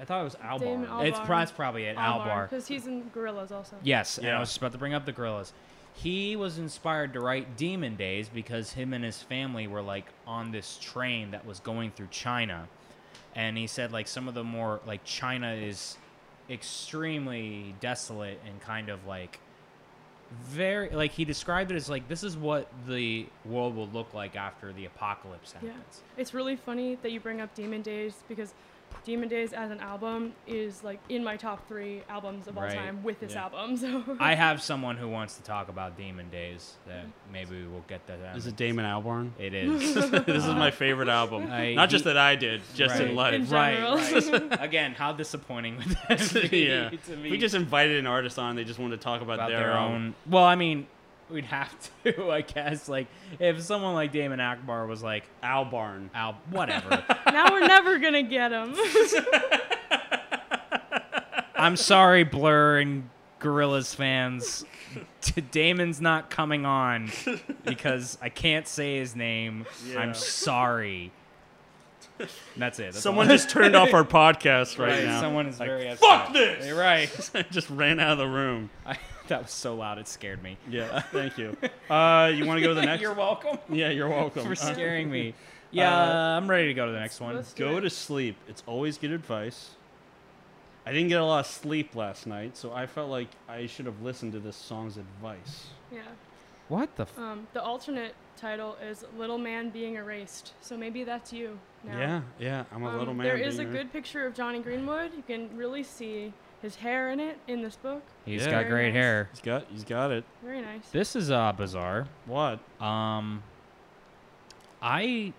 I thought it was Albarn. Damon Al- It's Albarn. pro- that's probably it. Albar. because he's in Gorillaz also. Yes, and I Yeah. was just about to bring up the Gorillaz. He was inspired to write Demon Days because him and his family were like on this train that was going through China, and he said like some of the more like China is extremely desolate and kind of like very like he described it as like this is what the world will look like after the apocalypse happens. Yeah. It's really funny that you bring up Demon Days because Demon Days as an album is like in my top three albums of all Right. time with this Yeah. album. *laughs* So I have someone who wants to talk about Demon Days that maybe we'll get that. Is it Damon Albarn? It *laughs* is. *laughs* this is my favorite album. I- Not just that I did, just in life. In Right, general. right. Again, how disappointing would that be yeah. to me? We just invited an artist on. They just wanted to talk about, about their, their own. Well, I mean, we'd have *laughs* to, I guess. Like, if someone like Damon Akbar was like, Al Barn, "Al, whatever," *laughs* now we're never gonna get him. *laughs* I'm sorry, Blur and Gorillaz fans. Damon's not coming on because I can't say his name. Yeah. I'm sorry. That's it. That's Someone just turned off our podcast right, Right, now. Someone is Like, very upset. Fuck this! You're right. just ran out of the room. I, *laughs* that was so loud it scared me. Yeah, *laughs* thank you. Uh, you want to go to the *laughs* next? You're welcome yeah, you're welcome. for Uh, scaring me. Yeah, I'm ready to go to the next one. Go to sleep. It's always good advice. I didn't get a lot of sleep last night, so I felt like I should have listened to this song's advice. Yeah. What the? F- Um, the alternate title is "Little Man Being Erased," so maybe that's you. Now. Yeah, yeah, I'm a Um, little man. There is a being a- good picture of Jonny Greenwood. You can really see his hair in it in this book. He's Yeah. got Very great nice. hair. He's got he's got it. Very nice. This is uh bizarre. What? Um, I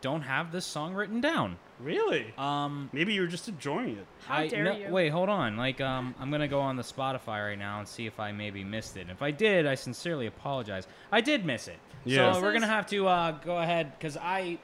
don't have this song written down. Really? Um, Maybe you were just enjoying it. How I, dare no- you? Wait, hold on. Like, um, I'm gonna go on the Spotify right now and see if I maybe missed it. If I did, I sincerely apologize. I did miss it. Yeah. So we're gonna is- have to uh, go ahead because I,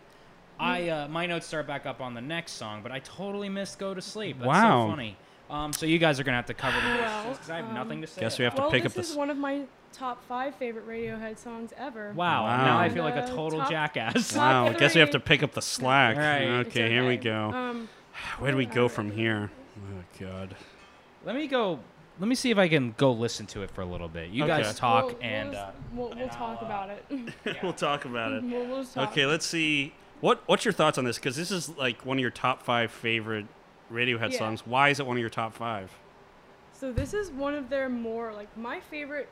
I uh, my notes start back up on the next song, but I totally missed "Go to Sleep." That's Wow. so funny. Um, so you guys are gonna have to cover the Well, because I have um, nothing to say. Guess we have to well, pick this up the is one of my top five favorite Radiohead songs ever. Wow, Wow. Now I feel like a total top- jackass. top Wow. I guess we have to pick up the slack. All right. It's Okay, here we go. Um, *sighs* Where do we go from here? Oh God. Let me go. Let me see if I can go listen to it for a little bit. You Okay. guys talk we'll, and. we'll, Uh, we'll, we'll and talk uh, about it. *laughs* we'll talk about it. we'll, we'll just talk. Okay, let's see. What What's your thoughts on this? Because this is like one of your top five favorite Radiohead Yeah. songs. Why is it one of your top five? So this is one of their more like my favorite.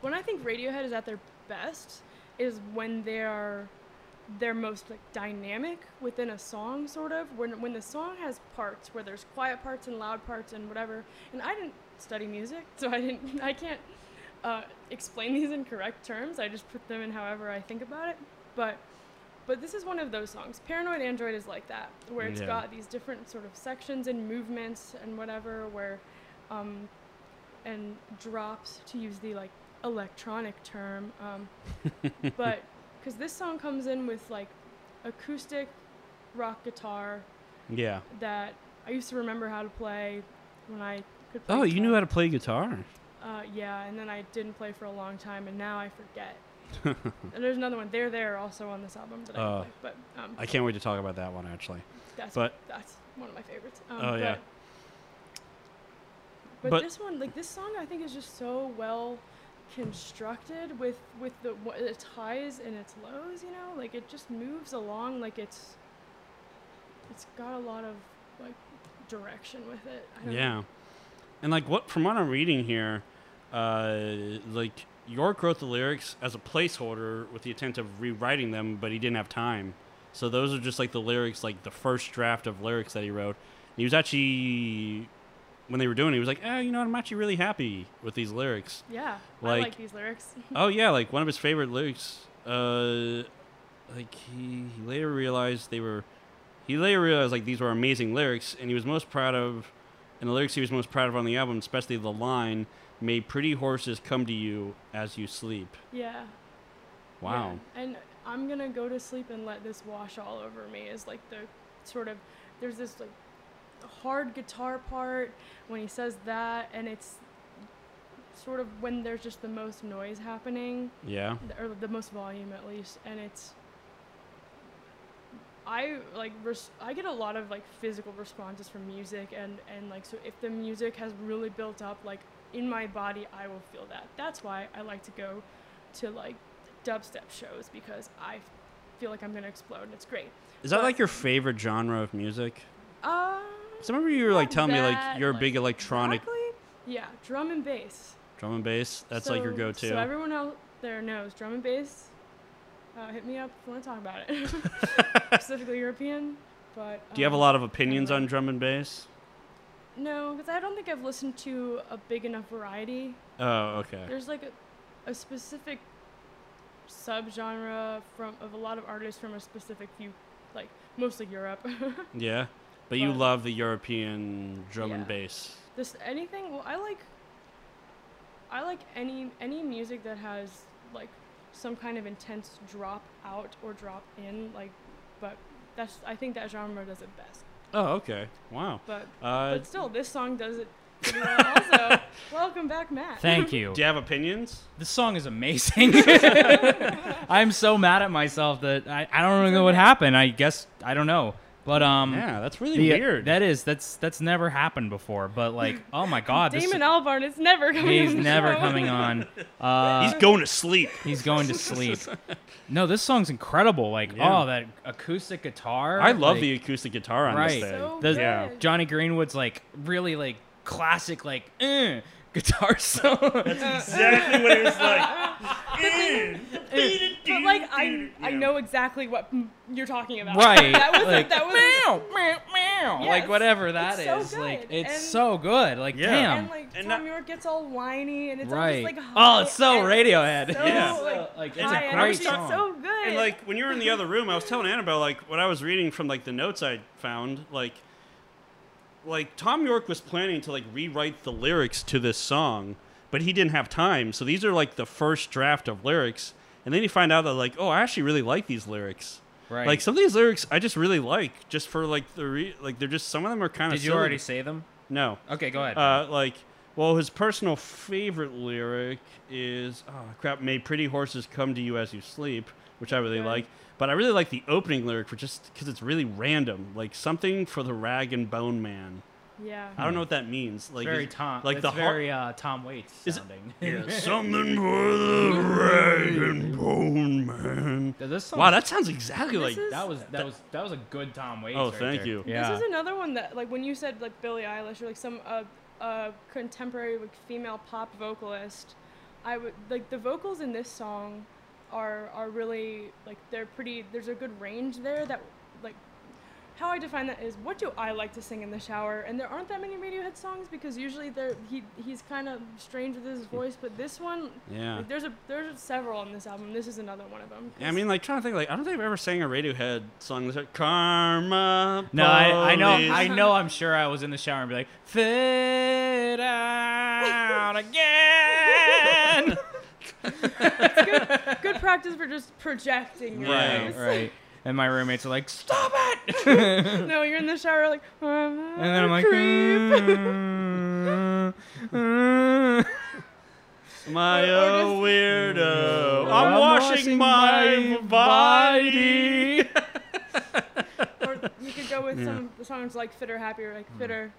When I think Radiohead is at their best, is when they are their most like dynamic within a song, sort of. When when the song has parts where there's quiet parts and loud parts and whatever. And I didn't study music, so I didn't. *laughs* I can't uh, explain these in correct terms. I just put them in however I think about it. But but this is one of those songs. Paranoid Android is like that, where it's Yeah. got these different sort of sections and movements and whatever, where um, and drops to use the like electronic term. Um, *laughs* but because this song comes in with like acoustic rock guitar Yeah. that I used to remember how to play when I could play. Oh, you knew how to play guitar. Uh, yeah, and then I didn't play for a long time, and now I forget. *laughs* and there's another one. They're there also on this album that Uh, can play, but um, I can't wait to talk about that one actually. that's but- that's one of my favorites. Um, Oh, yeah. But, but, But- this one, like this song, I think is just so well constructed with with the its highs and its lows. You know, like it just moves along like it's it's got a lot of like direction with it. I don't know. Yeah. And like what from what I'm reading here, uh, like Yorke wrote the lyrics as a placeholder with the intent of rewriting them, but he didn't have time. So those are just like the lyrics, like the first draft of lyrics that he wrote. He was actually when they were doing it, he was like, "Eh, you know, what, I'm actually really happy with these lyrics." Yeah, I Like- like these lyrics. *laughs* oh yeah, like one of his favorite lyrics. Uh, like he, he later realized they were. He later realized like these were amazing lyrics, and he was most proud of. And the lyrics he was most proud of on the album, especially the line, "May pretty horses come to you as you sleep." yeah. Wow. Yeah. And I'm gonna go to sleep and let this wash all over me is like the sort of there's this like hard guitar part when he says that and it's sort of when there's just the most noise happening Yeah. or the most volume at least and it's I like res- I get a lot of like physical responses from music and and like so if the music has really built up like in my body I will feel that. That's why I like to go to like dubstep shows because I feel like I'm going to explode and it's great. Is that But- like your favorite genre of music? Uh I remember you were like telling me like you're a like, big electronic exactly. Yeah, drum and bass. drum and bass. That's like your go-to. So everyone out there knows drum and bass. Uh, hit me up if you want to talk about it. *laughs* Specifically European, but Do you have a um, lot of opinions anyway. on drum and bass? No, because I don't think I've listened to a big enough variety. Oh, okay. There's like a, a specific subgenre from of a lot of artists from a specific few, like mostly Europe. *laughs* Yeah. But you love the European drum and bass. This anything. Well, I like. I like any any music that has like some kind of intense drop out or drop in. Like, but that's I think that genre does it best. Oh, okay. Wow. But Uh, but still, this song does it pretty well. *laughs* also, welcome back, Matt. Thank *laughs* you. do you have opinions? This song is amazing. *laughs* I'm so mad at myself that I, I don't really know what happened. I guess I don't know. But um yeah, that's really the- weird. That is that's that's never happened before. But like, *laughs* oh my god, this Damon Albarn is never coming. he's on the never show. coming on. *laughs* Uh, He's going to sleep. he's going to sleep. *laughs* No, this song's incredible. Like, Yeah. oh, that acoustic guitar. I love like, the acoustic guitar on Right. this thing. So The- Yeah. good. Jonny Greenwood's like really like classic like eh, guitar *laughs* solo. That's exactly what it was like. *laughs* but like I I know exactly what you're talking about. Right. that was like, that was meow, meow, meow. Like whatever that is. It's so Like good. it's And- so good. Like Yeah. damn. and like And Thom that- Yorke gets all whiny and it's right. all just like oh, it's so high- and Radiohead. So, Yeah. like, like it's a and great energy. song. It's so good. And like when you were in the other room, I was telling Annabelle like what I was reading from like the notes I found, like like Thom Yorke was planning to like rewrite the lyrics to this song, but he didn't have time. So these are like the first draft of lyrics, and then you find out that like, oh, I actually really like these lyrics. Right. Like some of these lyrics, I just really like, just for like the re- like they're just some of them are kind of. Did you already say them? No. Okay, go ahead. Uh, like, well, his personal favorite lyric is, oh crap, "May pretty horses come to you as you sleep," which I really Okay. like. But I really like the opening lyric for just because it's really random, like something for the rag and bone man. yeah. I don't know what that means. Like, very is- Tom. like it's the har- very uh, Tom Waits Is it- yeah, *laughs* something for the rag and bone man. Does this song- Wow, that sounds exactly like. is- that was that was that was a good Tom Waits. Oh, right thank there. you. Yeah. This is another one that, like, when you said like Billie Eilish or like some uh, uh, contemporary like female pop vocalist, I would like the vocals in this song are are really like they're pretty. There's a good range there that like. How I define that is what do I like to sing in the shower, and there aren't that many Radiohead songs because usually they're he he's kind of strange with his voice, but this one, Yeah. like, there's a there's several on this album. This is another one of them. Yeah, I mean, like trying to think, like I don't think I've ever sang a Radiohead song. that's like Karma. No, I, I know, I know. I'm sure I was in the shower and be like, "Fit out *laughs* again." Good practice for just projecting Right, voice. right. And my roommates are like, "Stop it!" *laughs* No, you're in the shower like, and and then I'm like, "Mm, mm." My Or- or oh weirdo. I'm I'm washing washing my my body. or you could go with some of the songs like Fitter Happier, like Fitter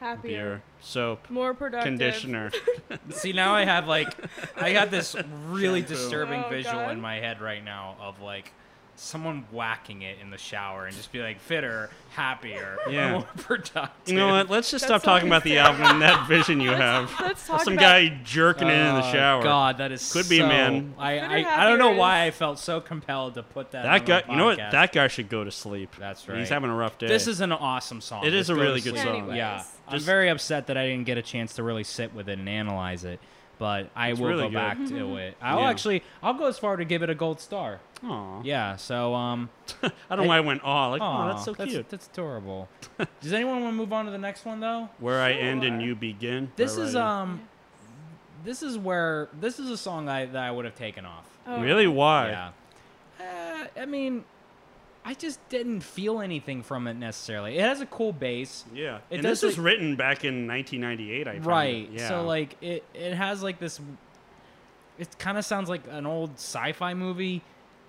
Happier, Beer, soap, more productive. conditioner. *laughs* See, now I have like, I got this really Shampoo. disturbing Oh, visual God. in my head right now of like someone whacking it in the shower and just be like, fitter, happier, Yeah. *laughs* more productive. You know what? Let's just That's stop talking about the album and that vision you have. *laughs* Let's talk Some about guy jerking it in the Oh, shower. God, that is Could be, so- man. I, I, I don't know why I felt so compelled to put that. That on guy, the you know what? That guy should go to sleep. That's right. He's having a rough day. This is an awesome song. It is Let's a really good song. Anyways. Yeah, I'm Just- very upset that I didn't get a chance to really sit with it and analyze it. But I It's will really go good. back to mm-hmm. it. I'll Yeah. actually, I'll go as far to give it a gold star. Aw. Yeah. So, um, *laughs* I don't know why I went aw. Like, oh, that's so cute. That's adorable. *laughs* Does anyone want to move on to the next one though? Where I end and you begin. This is writing. um, this is where this is a song I that I would have taken off. Oh, Really? Why? Yeah. Uh, I mean, I just didn't feel anything from it necessarily. It has a cool bass. Yeah. It and does, this was written back in 1998, I found. Right. Yeah. So like it it has like this it kind of sounds like an old sci-fi movie.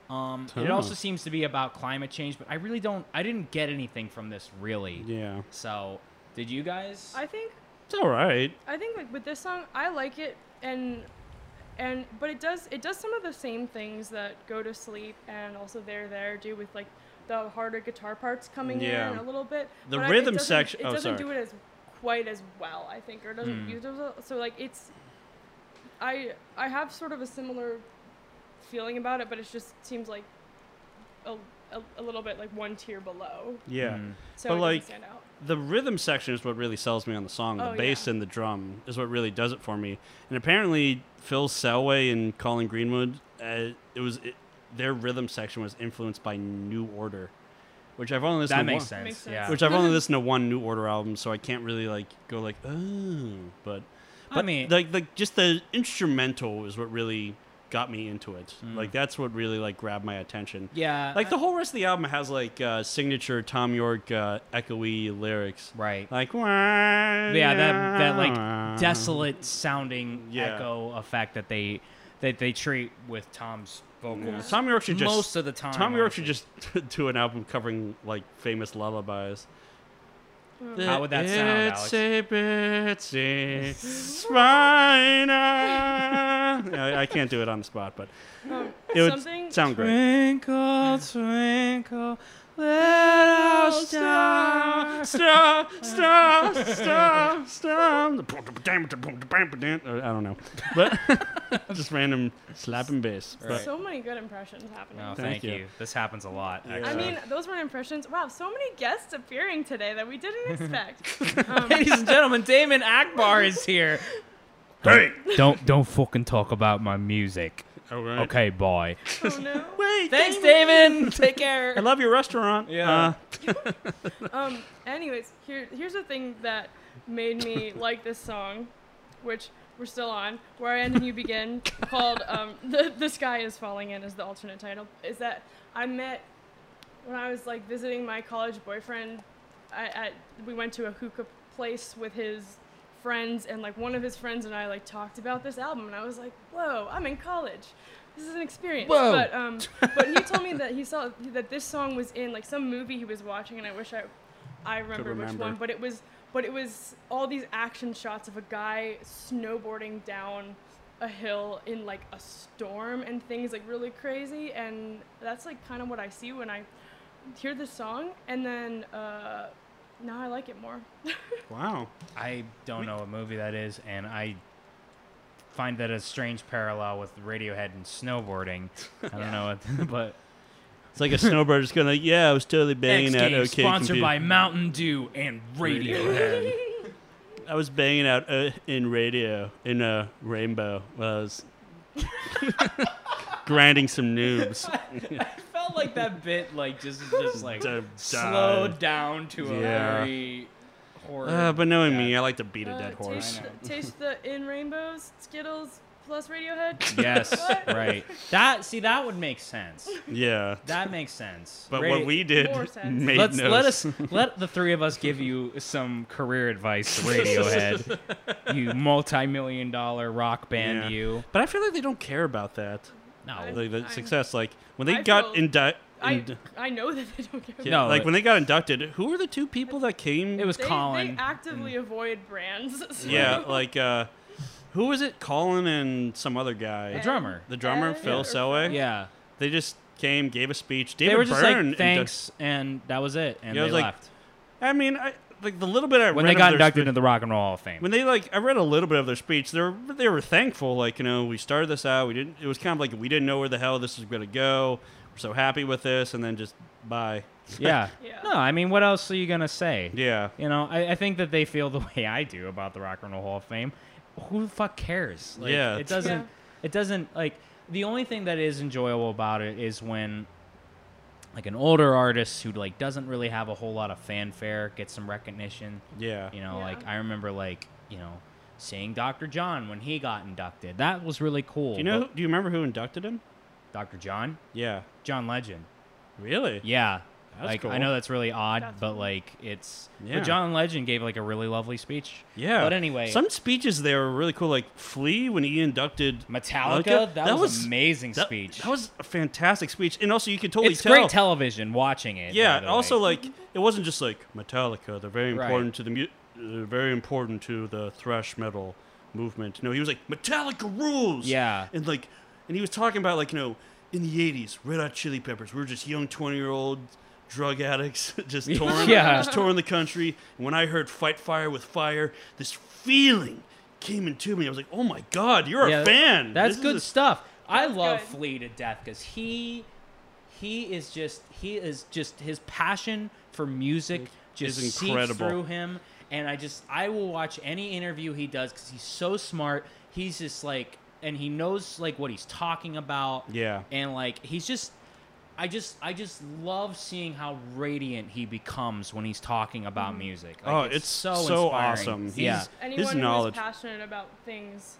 Um it also seems to be about climate change, but I really don't I didn't get anything from this really. Yeah. So, did you guys? I think It's all right. I think like with this song, I like it, and and but it does it does some of the same things that Go to Sleep and also There There do with like the harder guitar parts coming Yeah. in a little bit. The but I- it rhythm doesn't- section- It oh, doesn't sorry. do it as quite as well, I think, or doesn't Hmm. use it as- so like it's. I I have sort of a similar feeling about it, but it just seems like a, a, a little bit like one tier below, Yeah. Mm. so But, it like, stand out. The rhythm section is what really sells me on the song. The Oh, bass yeah. and the drum is what really does it for me. And apparently, Phil Selway and Colin Greenwood, uh, it was it, their rhythm section was influenced by New Order, which I've only listened That to makes one, sense. Makes sense. Yeah. Which I've only *laughs* listened to one New Order album, so I can't really like go like oh, but but I mean- like like just the instrumental is what really got me into it. Mm. Like that's what really like grabbed my attention. yeah. Like the whole rest of the album has like uh, signature Thom Yorke uh, echoey lyrics. right. Like yeah, yeah, that that like desolate sounding Yeah. echo effect that they that they treat with Thom's vocals. Thom Yorke should just most of the time. Thom Yorke should just *laughs* do an album covering like famous lullabies. How would that sound, Itsy bitsy *laughs* spider. *laughs* I, I can't do it on the spot, but Um, it would something sound great. Twinkle, twinkle, Little star, star, star, star, star. I don't know, but *laughs* just random slapping bass. But So many good impressions happening. No, Thank thank, you. you. This happens a lot. Yeah. I mean, those weren't impressions. Wow, so many guests appearing today that we didn't *laughs* expect. um, ladies and gentlemen, Damon Akbar is here. Hey, Don't don't fucking talk about my music. all right. Okay, boy. oh no. *laughs* Wait, Thanks, Damon. *laughs* Take care. I love your restaurant. Yeah. Uh, *laughs* Um. Anyways, here here's the thing that made me like this song, which we're still on. Where I end and you begin, called um, the the sky is falling in is the alternate title. Is that I met when I was like visiting my college boyfriend. I at we went to a hookah place with his friends and like one of his friends and I like talked about this album and I was like, whoa, I'm in college. This is an experience. Whoa. But um, but he told me that he saw that this song was in like some movie he was watching and I wish I I remember, which one, but it was but it was all these action shots of a guy snowboarding down a hill in like a storm and things like really crazy and that's like kind of what I see when I hear this song and then uh now I like it more. *laughs* wow. I don't know what movie that is, and I find that a strange parallel with Radiohead and snowboarding. I don't know, what, *laughs* *laughs* but It's like a snowbird just going like, yeah, I was totally banging X out Games OK sponsored Computer. by Mountain Dew and Radiohead. I was banging out uh, in radio in a rainbow. While I was grinding some noobs. I felt like that bit like just just like To slowed die. down to a Yeah. very horrid. Uh, but knowing me, I like to beat a Uh, dead horse. Taste, the, taste the in rainbows Skittles plus Radiohead. Yes, *laughs* right. That see that would make sense. Yeah. That makes sense. But Radi- what we did More sense. *laughs* made let's no let s- us let the three of us give you some career advice, *laughs* Radiohead. you multi-million dollar rock band, Yeah. you. But I feel like they don't care about that. No, I- Like the I'm- success. Like when they I got feel- indi- I I know that they don't care. yeah, No, like when they got inducted, who were the two people that came? it was they, Colin. they actively avoid brands. *laughs* so- yeah, like uh, who was it? Colin and some other guy. The drummer. The drummer, Ed Phil or Selway. yeah, They just came, gave a speech. David they were just Byrne like thanks, and that was it, and Yeah, it they was like, left. I mean, I, like the little bit I When read they of got their inducted spe- into the Rock and Roll Hall of Fame. when they like I read a little bit of their speech. They were they were thankful. Like you know, we started this out. We didn't. It was kind of like we didn't know where the hell this was going to go. We're so happy with this, and then just bye. *laughs* yeah. *laughs* Yeah. No, I mean, what else are you gonna say? Yeah. You know, I, I think that they feel *laughs* the way I do about the Rock and Roll Hall of Fame. Who the fuck cares? Like, Yeah. it doesn't. Yeah. It doesn't like the only thing that is enjoyable about it is when like an older artist who like doesn't really have a whole lot of fanfare gets some recognition. Yeah. You know, Yeah. like I remember like you know seeing Dr. John when he got inducted. That was really cool. Do you know? but- Do you remember who inducted him? Dr. John? Yeah. John Legend. Really? Yeah. That's like I know that's really odd, That's but like it's Yeah. but John Legend gave like a really lovely speech. Yeah. But anyway, some speeches there were really cool. Like Flea when he inducted Metallica, Metallica? that, That was, was- amazing that, speech. That was a fantastic speech, and also you could totally it's tell. great television watching it. by Yeah. the Also, way. like it wasn't just like Metallica. They're very Right. important to the mu- uh, very important to the thrash metal movement. No, he was like Metallica rules. Yeah. And like, and he was talking about like you know in the '80s, Red Hot Chili Peppers. We were just young twenty-year-old drug addicts, *laughs* just touring, Yeah. just touring the country. And when I heard "Fight Fire with Fire," this feeling came into me. I was like, "Oh my God, you're Yeah, a fan." That's This good a- stuff. I That's love good. Flea to death because he he is just he is just his passion for music just Is seeps incredible. through him, and I just I will watch any interview he does because he's so smart. He's just like and he knows like what he's talking about. Yeah. and like he's just. I just, I just love seeing how radiant he becomes when he's talking about mm-hmm. music. Oh, like, Oh, it's so, so inspiring. awesome. Yeah, He's- Anyone who's knowledge- passionate about things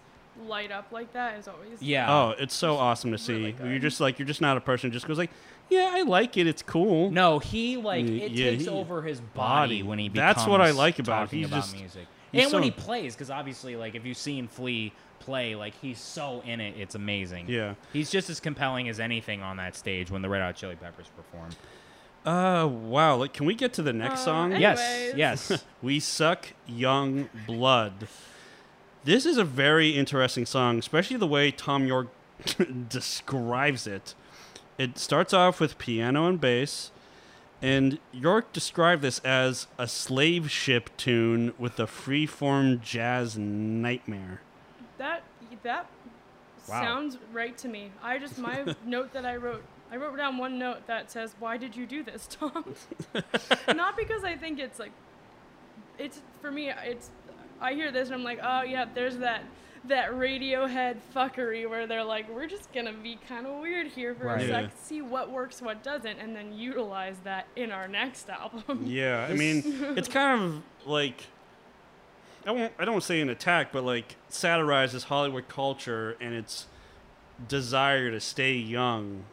light up like that is always yeah. Oh, it's so awesome to see. really you're just like you're just not a person who just goes like, yeah, I like it. It's cool. No, he like it yeah, takes he- over his body, body. when he becomes That's what I like about him. talking He's about just- music, he's and when he plays, because obviously, like if you've seen Flea play, like he's so in it, it's amazing. Yeah. he's just as compelling as anything on that stage when the Red Hot Chili Peppers perform. Uh, wow. Like, can we get to the next Uh, song? any- Yes, *laughs* yes. *laughs* We suck young blood. This is a very interesting song, especially the way Thom Yorke *laughs* describes it. It starts off with piano and bass, And Yorke described this as a slave ship tune with a free-form jazz nightmare. That that Wow. sounds right to me. I just my *laughs* note that I wrote. I wrote down one note that says, "Why did you do this, Thom?" *laughs* Not because I think it's like, it's for me. It's I hear this and I'm like, oh yeah, there's that that Radiohead fuckery where they're like, we're just gonna be kind of weird here for Right. a Yeah. sec, see what works, what doesn't, and then utilize that in our next *laughs* album. Yeah, I mean, it's kind of like I won't I don't say an attack, but like satirizes Hollywood culture and its desire to stay young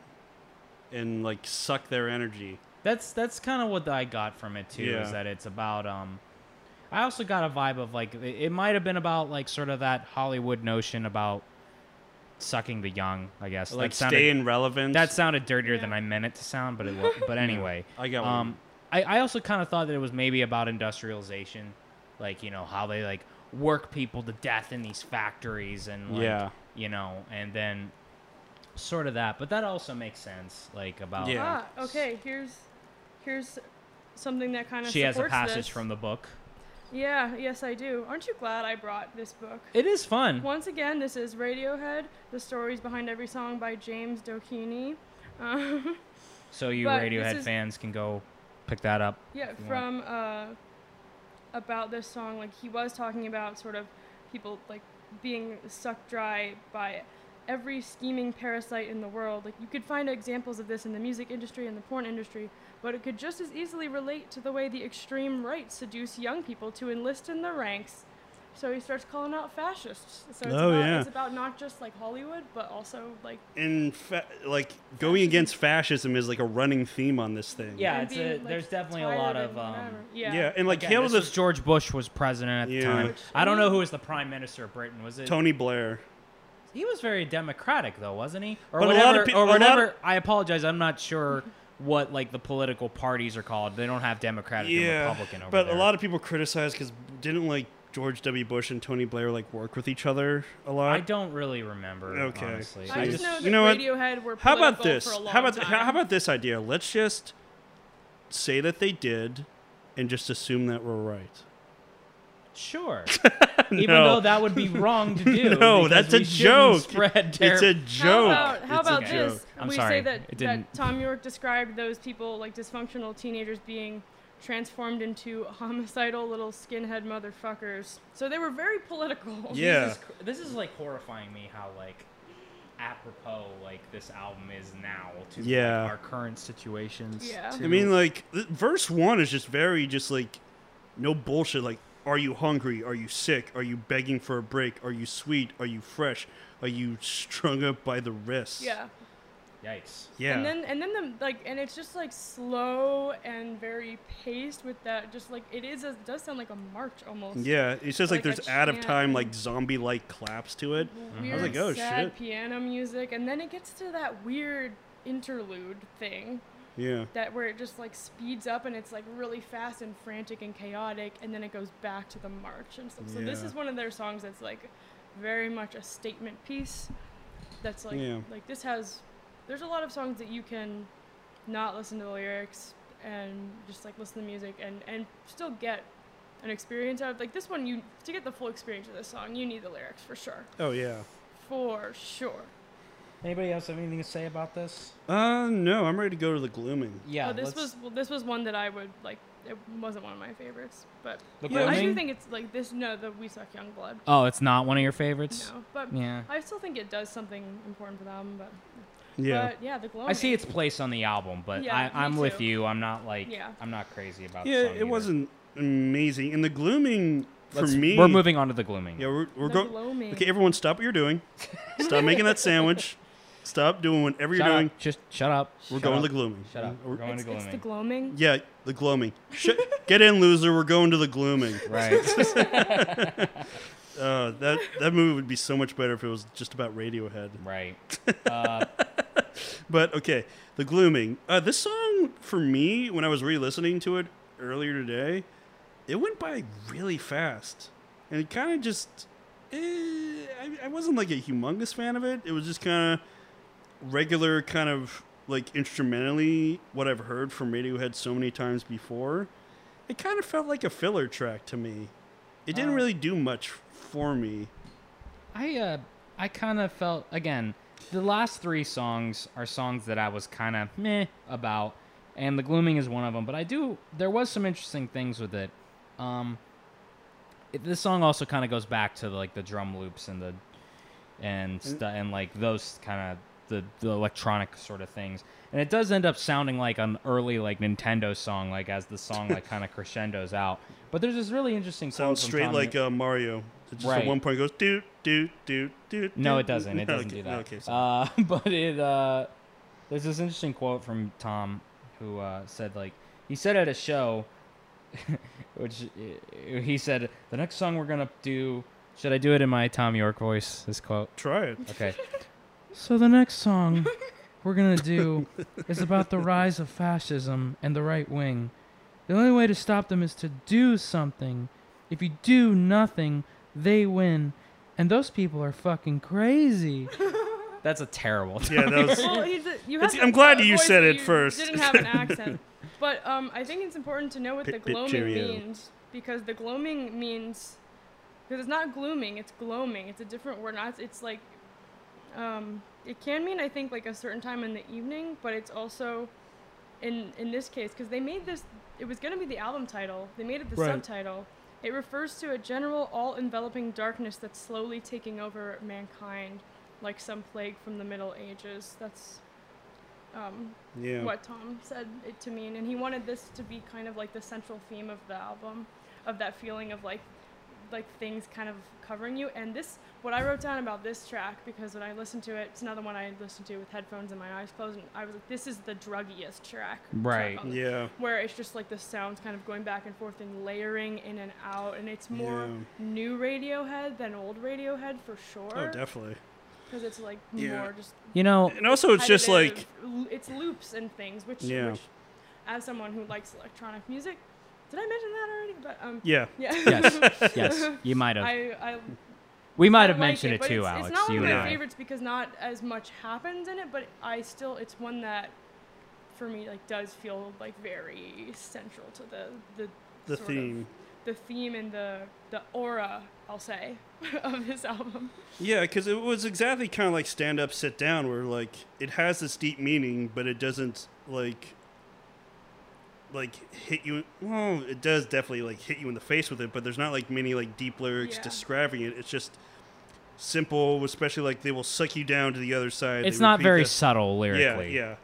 and like suck their energy. That's that's kind of what I got from it too. Yeah. Is that it's about um. I also got a vibe of like it, it might have been about like sort of that Hollywood notion about sucking the young. I guess Like that sounded, staying relevant. that sounded dirtier than I meant it to sound, but it was. But *laughs* anyway, I got one. um, I, I also kind of thought that it was maybe about industrialization, like you know how they like work people to death in these factories and like, Yeah. you know, and then sort of that. But that also makes sense, like about Yeah. Ah, okay. Here's here's something that kind of she has a passage this. from the book. Yeah, yes, I do. Aren't you glad I brought this book? It is fun. Once again, this is Radiohead, the stories behind every song by James Doheny. Um, *laughs* So you Radiohead is- fans can go pick that up. yeah, you from uh, about this song, like he was talking about sort of people like being sucked dry by every scheming parasite in the world. Like you could find examples of this in the music industry and the porn industry, but it could just as easily relate to the way the extreme right seduce young people to enlist in the ranks. So he starts calling out fascists. So it's, Oh, about, yeah. it's about not just like Hollywood, but also like in fa- like going against fascism is like a running theme on this thing. Yeah, it's being, a, like, there's definitely a lot of um, yeah. Yeah, and like Again, Hail this to was George Bush was president at the time. Which- I don't know who was the prime minister of Britain. Was it Tony Blair. He was very democratic, though, wasn't he? Or But a lot whatever. of pe- or a lot- whatever. I apologize. I'm not sure what like the political parties are called. They don't have Democratic and Yeah, Republican over but there. a lot of people criticize because didn't like George W. Bush and Tony Blair like work with each other a lot. I don't really remember. Okay. Honestly. I you just just- know that you know what? Radiohead were How about political this? For a long How about time. how, how about this idea? Let's just say that they did, and just assume that we're right. Sure. *laughs* Even No. though that would be wrong to *laughs* do. No, because that's a we shouldn't joke. Spread It's terror- a joke. How about, how It's a about joke. this? I'm we sorry, say that, it that didn't- Tom York described those people like dysfunctional teenagers being transformed into homicidal little skinhead motherfuckers. So they were very political. Yeah. *laughs* This is, this is like horrifying me how like apropos like this album is now to like, our current situations. Yeah. to- I mean, like th- verse one is just very just like no bullshit. Like, are you hungry? Are you sick? Are you begging for a break? Are you sweet? Are you fresh? Are you strung up by the wrist? Yeah. Yikes. Yeah. And then and then the like and it's just like slow and very paced with that just like it is a, it does sound like a march almost. yeah. it's just like, Like there's out of time like zombie like claps to it. Weird, like, oh, sad shit. piano music, and then it gets to that weird interlude thing Yeah. that where it just like speeds up and it's like really fast and frantic and chaotic, and then it goes back to the march and stuff. So this is one of their songs that's like very much a statement piece. That's like Yeah. like this has. There's a lot of songs that you can not listen to the lyrics and just like listen to the music and and still get an experience out of like this one you to get the full experience of this song you need the lyrics for sure Oh yeah. for sure Anybody else have anything to say about this? Uh no, I'm ready to go to the glooming. Yeah. oh, this let's- was well, this was one that I would like. It wasn't one of my favorites, but The but I do think it's like this. No, the We Suck Young Blood. Oh, it's not one of your favorites. No, but Yeah. I still think it does something important for them. But Yeah. but yeah, the glow. I see its place on the album, but Yeah, I, me I'm with too. you. I'm not like Yeah. I'm not crazy about. the yeah, song it either. wasn't amazing. And the glooming for Let's- me we're moving on to the glooming. Yeah, we're, we're the going gloaming. Okay, everyone stop what you're doing. Stop making that sandwich. Stop doing whatever you're shut doing. Up. Just shut up. We're Shut going up. to the glooming. Shut up. We're going It's, to it's the glooming. gloaming. Yeah, the glooming. Sh- Get in, loser. We're going to the glooming. *laughs* Right. *laughs* Uh, that that movie would be so much better if it was just about Radiohead. right. *laughs* Uh, *laughs* But okay, the glooming. Uh, this song for me, when I was re-listening to it earlier today, it went by really fast, and it kind of just. Eh, I, I wasn't like a humongous fan of it. It was just kind of regular, kind of like instrumentally what I've heard from Radiohead so many times before, it kind of felt like a filler track to me. It didn't Uh, really do much for me. I uh I kind of felt again the last three songs are songs that I was kind of meh about, and the glooming is one of them. But I do there was some interesting things with it. Um, it, this song also kind of goes back to like the drum loops and the and stu- and like those kind of the the electronic sort of things. And it does end up sounding like an early like Nintendo song, like as the song like kind of *laughs* crescendos out. But there's this really interesting Sounds straight like uh, Mario. It just Right. at one point goes doot doot doot doot. No, it doesn't. It doesn't okay. do that. Okay, uh, *laughs* but it uh, there's this interesting quote from Thom, who uh, said like he said at a show, *laughs* which uh, he said the next song we're gonna do. Should I do it in my Thom Yorke voice? This quote. Try it. Okay. *laughs* so the next song we're gonna do is about the rise of fascism and the right wing. The only way to stop them is to do something. If you do nothing, they win. And those people are fucking crazy. *laughs* That's a terrible. Yeah, that was. well, he's a, you have I'm glad you said it you first. Didn't have an *laughs* accent, but um, I think it's important to know what the Pip, pip, gloaming cheerio. means because the gloaming means because it's not glooming, it's gloaming. It's a different word. Not it's like um, it can mean I think like a certain time in the evening, but it's also in in this case because they made this. It was gonna be the album title. They made it the Right. subtitle. It refers to a general, all-enveloping darkness that's slowly taking over mankind, like some plague from the Middle Ages. That's um, Yeah. what Thom said it to mean, and he wanted this to be kind of like the central theme of the album, of that feeling of like, like things kind of covering you. And this, what I wrote down about this track, because when I listened to it, it's another one I listened to with headphones and my eyes closed, and I was like, this is the druggiest track. track Right. on the- Yeah. Where it's just like the sounds kind of going back and forth and layering in and out, and it's more Yeah. new Radiohead than old Radiohead for oh, sure. Oh, definitely. Because it's like Yeah. more just You know, And also, it's just like it's loops and things, which, Yeah. which, as someone who likes electronic music, did I mention that already? But um, yeah. yeah. yes, *laughs* yes, you might have. I, I we might I have like mentioned it, but too, it's, Alex. It's not one of my favorites because not as much happens in it, but I still it's one that for me like does feel like very central to the the The sort of- theme. the theme and the the aura I'll say *laughs* of this album. Yeah, because it was exactly kind of like stand up, sit down, where like it has this deep meaning, but it doesn't like like hit you. Well, it does definitely like hit you in the face with it, but there's not like many like deep lyrics Yeah. describing it. It's just simple, especially like they will suck you down to the other side. It's They not very this- subtle lyrically. Yeah,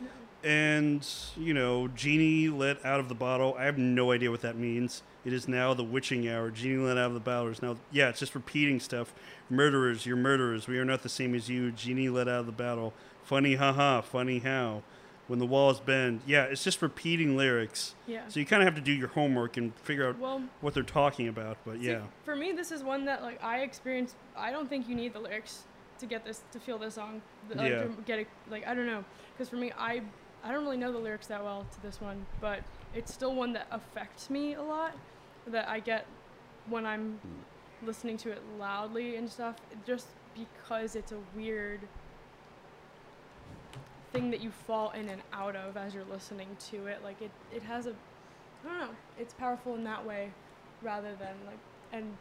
yeah. And you know, genie let out of the bottle. I have no idea what that means. It is now the witching hour. Genie let out of the bottle is now. Yeah, it's just repeating stuff. Murderers, you're murderers. We are not the same as you. Genie let out of the battle. Funny, haha. Funny how. When the walls bend. Yeah, it's just repeating lyrics. Yeah. So you kind of have to do your homework and figure out Well, what they're talking about. But See, yeah, for me, this is one that like I experienced. I don't think you need the lyrics to get this to feel this song. Like, Yeah. To get it, like I don't know, because for me, I I don't really know the lyrics that well to this one, but it's still one that affects me a lot. That I get when I'm hmm. listening to it loudly and stuff, just because it's a weird thing that you fall in and out of as you're listening to it. Like it, it has a, I don't know, it's powerful in that way, rather than like, and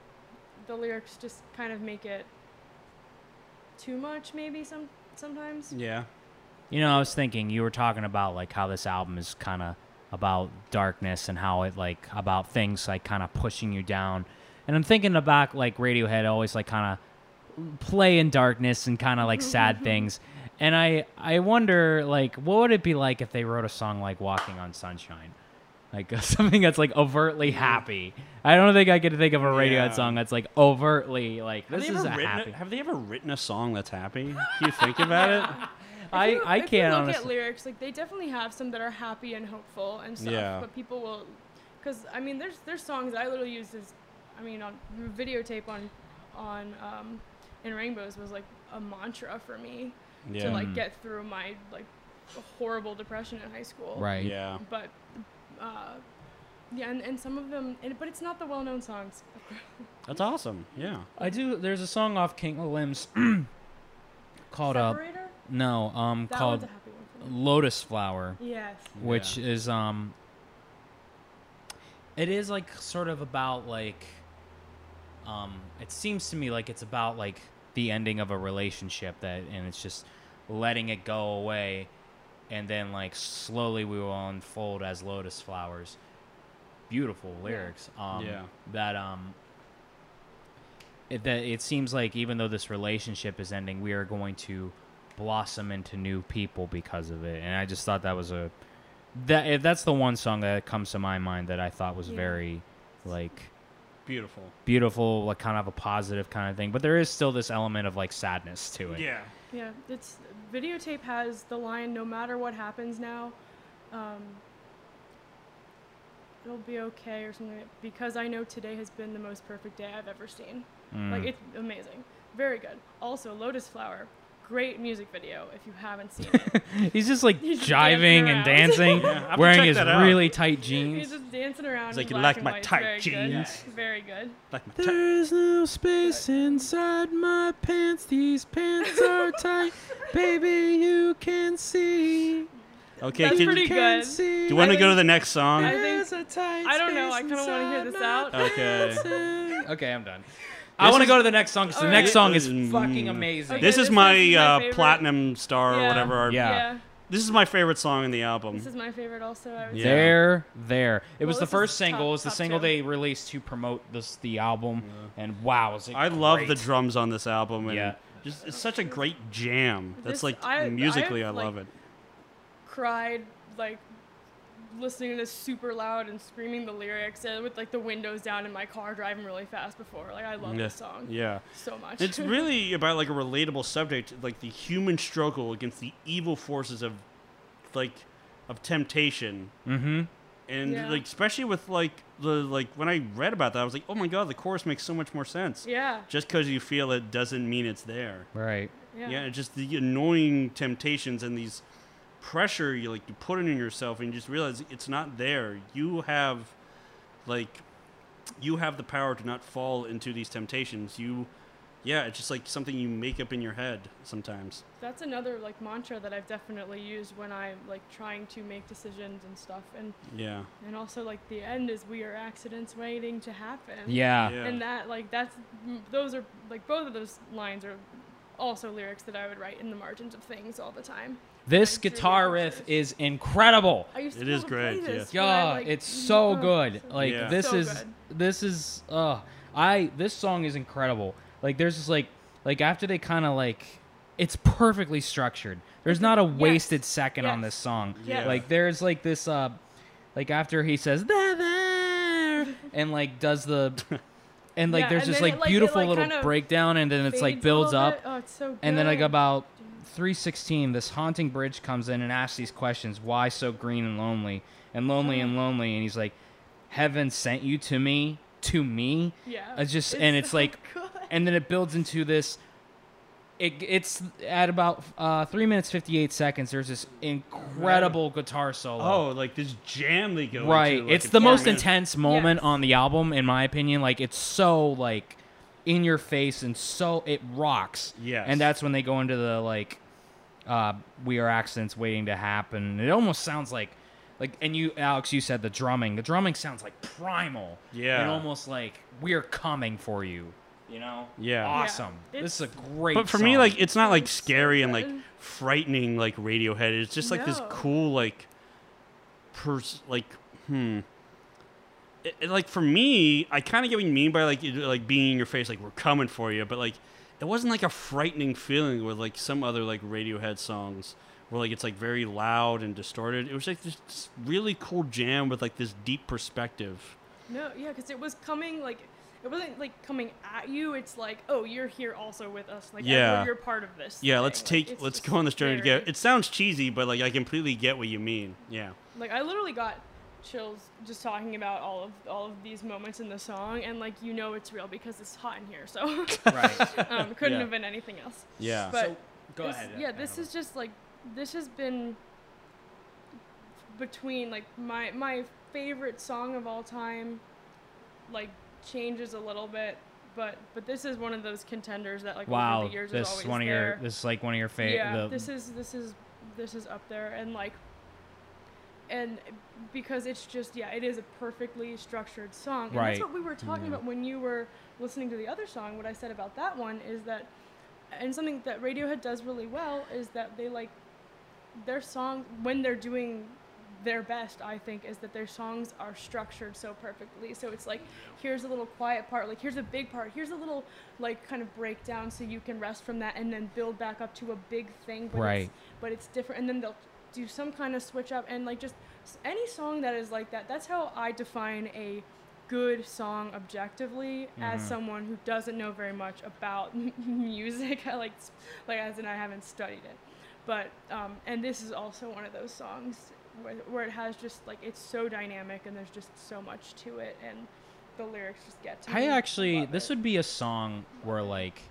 the lyrics just kind of make it too much maybe some sometimes. yeah, You know, I was thinking you were talking about like how this album is kind of about darkness and how it like about things like kind of pushing you down. And I'm thinking about like Radiohead always like kind of play in darkness and kind of like *laughs* sad things. And I I wonder like what would it be like if they wrote a song like Walking on Sunshine? Like *laughs* something that's like overtly happy. I don't think I could think of a Radiohead Yeah. song that's like overtly like Have this they is ever a written happy. have they ever written a song that's happy? Can you think about it? *laughs* I If you- I if can't you look honestly. at lyrics, like they definitely have some that are happy and hopeful and stuff. Yeah. But people will, because I mean, there's there's songs I literally used as, I mean, on videotape on, on um, in Rainbows was like a mantra for me Yeah. to like Mm. get through my like horrible depression in high school. Right. Yeah. But, uh, yeah, and, and some of them, and, but it's not the well-known songs. That's awesome. Yeah. I do. There's a song off King of Limbs *clears throat* called uh Separator. no um That called one's a happy one Lotus Flower, Yes. which is um it is like sort of about like um it seems to me like it's about like the ending of a relationship that and it's just letting it go away and then like slowly we will unfold as lotus flowers beautiful lyrics um Yeah. that um it, that it seems like even though this relationship is ending we are going to blossom into new people because of it and i just thought that was a that that's the one song that comes to my mind that i thought was Yeah. very like Beautiful. beautiful like kind of a positive kind of thing but there is still this element of like sadness to it Yeah. Yeah, it's videotape has the line no matter what happens now, um, it'll be okay or something because I know today has been the most perfect day I've ever seen. Like Mm. it's amazing, very good. Also, Lotus Flower, great music video if you haven't seen it. *laughs* he's just like He's just jiving and dancing dancing *laughs* Yeah, I have to wearing his really tight jeans. He's just dancing around. He's in like, "You like and my white." Tight very jeans? Good. *laughs* Very good. Like my t- There's no space inside my pants. These pants are tight. Baby, you can see. okay, That's can, pretty do good. See. you want to I go to the next song? I think- There's a tight I don't know, I kinda wanna hear this out. Okay. Okay, I'm done. I want to go to the next song because the All next right. song is Mm. fucking amazing. Okay, this this is is my, my uh, favorite. platinum star or Yeah. whatever. Our, Yeah. Yeah. This is my favorite song in the album. This is my favorite also. I would Yeah. say. There, there. It was Well, the this first is single. top- it was the top single two. they released to promote this the album, and wow, was it I love the great. drums on this album, and Yeah. just it's such a great jam. That's This- like I- musically, I, I've, love like, it. cried like listening to this super loud and screaming the lyrics and with like the windows down in my car driving really fast before. Like I love Yeah. this song Yeah, so much. it's *laughs* really about like a relatable subject, like the human struggle against the evil forces of, like, of temptation. Mm-hmm. and Yeah. like especially with like the like when I read about that, I was like, oh my god, the chorus makes so much more sense. yeah, Just because you feel it doesn't mean it's there. Right. yeah. Yeah, just the annoying temptations and these pressure you like you put it in yourself, and you just realize it's not there. You have like you have the power to not fall into these temptations. You, yeah, it's just like something you make up in your head sometimes. That's another like mantra that I've definitely used when I'm like trying to make decisions and stuff. And Yeah. and also like the end is we are accidents waiting to happen. Yeah. Yeah. And that like that's those are like both of those lines are also lyrics that I would write in the margins of things all the time. This Like, through guitar the riff is incredible. I used to It be is able to play great, this, yeah. but Yeah, like, it's so oh, good. so- Like Yeah. this So is good. this is uh I this song is incredible. Like there's just like like after they kind of like it's perfectly structured. There's not a- a yes. wasted second on this song. Yeah. Like there's like this uh like after he says there there *laughs* and like does the and like Yeah, there's and this like it, like- it, beautiful like, little kind of breakdown and then it's like builds up. Oh, it's so good. and then like about 316, this haunting bridge comes in and asks these questions: Why so green and lonely, and lonely and lonely? And he's like, "Heaven sent you to me, to me." yeah, It's just and it's so like, good. and then it builds into this. It, it's at about uh, three minutes 58 seconds. There's this incredible guitar solo. Oh, like this jam they go right. into, like, it's the most minutes. intense moment Yes. on the album, in my opinion. Like it's so like in your face and so it rocks. Yes. And that's when they go into the like, uh, we are accidents waiting to happen. It almost sounds like, like, and you, Alex, you said the drumming. The drumming sounds like primal. Yeah. And almost like we're coming for you. You know. Yeah. Yeah. Awesome. Yeah. This is a great. But for me, like it's not like Sounds so scary and like frightening like Radiohead. It's just like this cool like, pers- like hmm. It, it, like for me, I kind of get what you mean by like it, like being in your face, like we're coming for you. But like, it wasn't like a frightening feeling with like some other like Radiohead songs where like it's like very loud and distorted. It was like this, this really cool jam with like this deep perspective. No, yeah, because it was coming like it wasn't like coming at you. It's like, oh, you're here also with us. Like, Yeah. you're part of this. Yeah, thing. let's take it's let's go on this journey very- together. It sounds cheesy, but like I completely get what you mean. Yeah. Like I literally got chills just talking about all of all of these moments in the song, and like you know it's real because it's hot in here. So right. *laughs* um, couldn't Yeah. have been anything else. Yeah. But Go this- ahead. Yeah, this is just like this has been between like my my favorite song of all time like changes a little bit but but this is one of those contenders that like Wow, over the years this is is always one of there. your this is like one of your favorite. yeah the, this is this is this is up there, and like, and because it's just yeah, it is a perfectly structured song, and Right. that's what we were talking Yeah. about when you were listening to the other song. What I said about that one is that, and something that Radiohead does really well is that they like their song when they're doing their best i think is that their songs are structured so perfectly so it's like here's a little quiet part like here's a big part here's a little like kind of breakdown so you can rest from that and then build back up to a big thing but Right. it's, but it's different and then they'll do some kind of switch up and like just any song that is like that that's how i define a good song objectively as Mhm. someone who doesn't know very much about *laughs* music I like like as in i haven't studied it but um, and this is also one of those songs where, where it has just like it's so dynamic and there's just so much to it and the lyrics just get to I me. actually, Love this it. would be a song where like,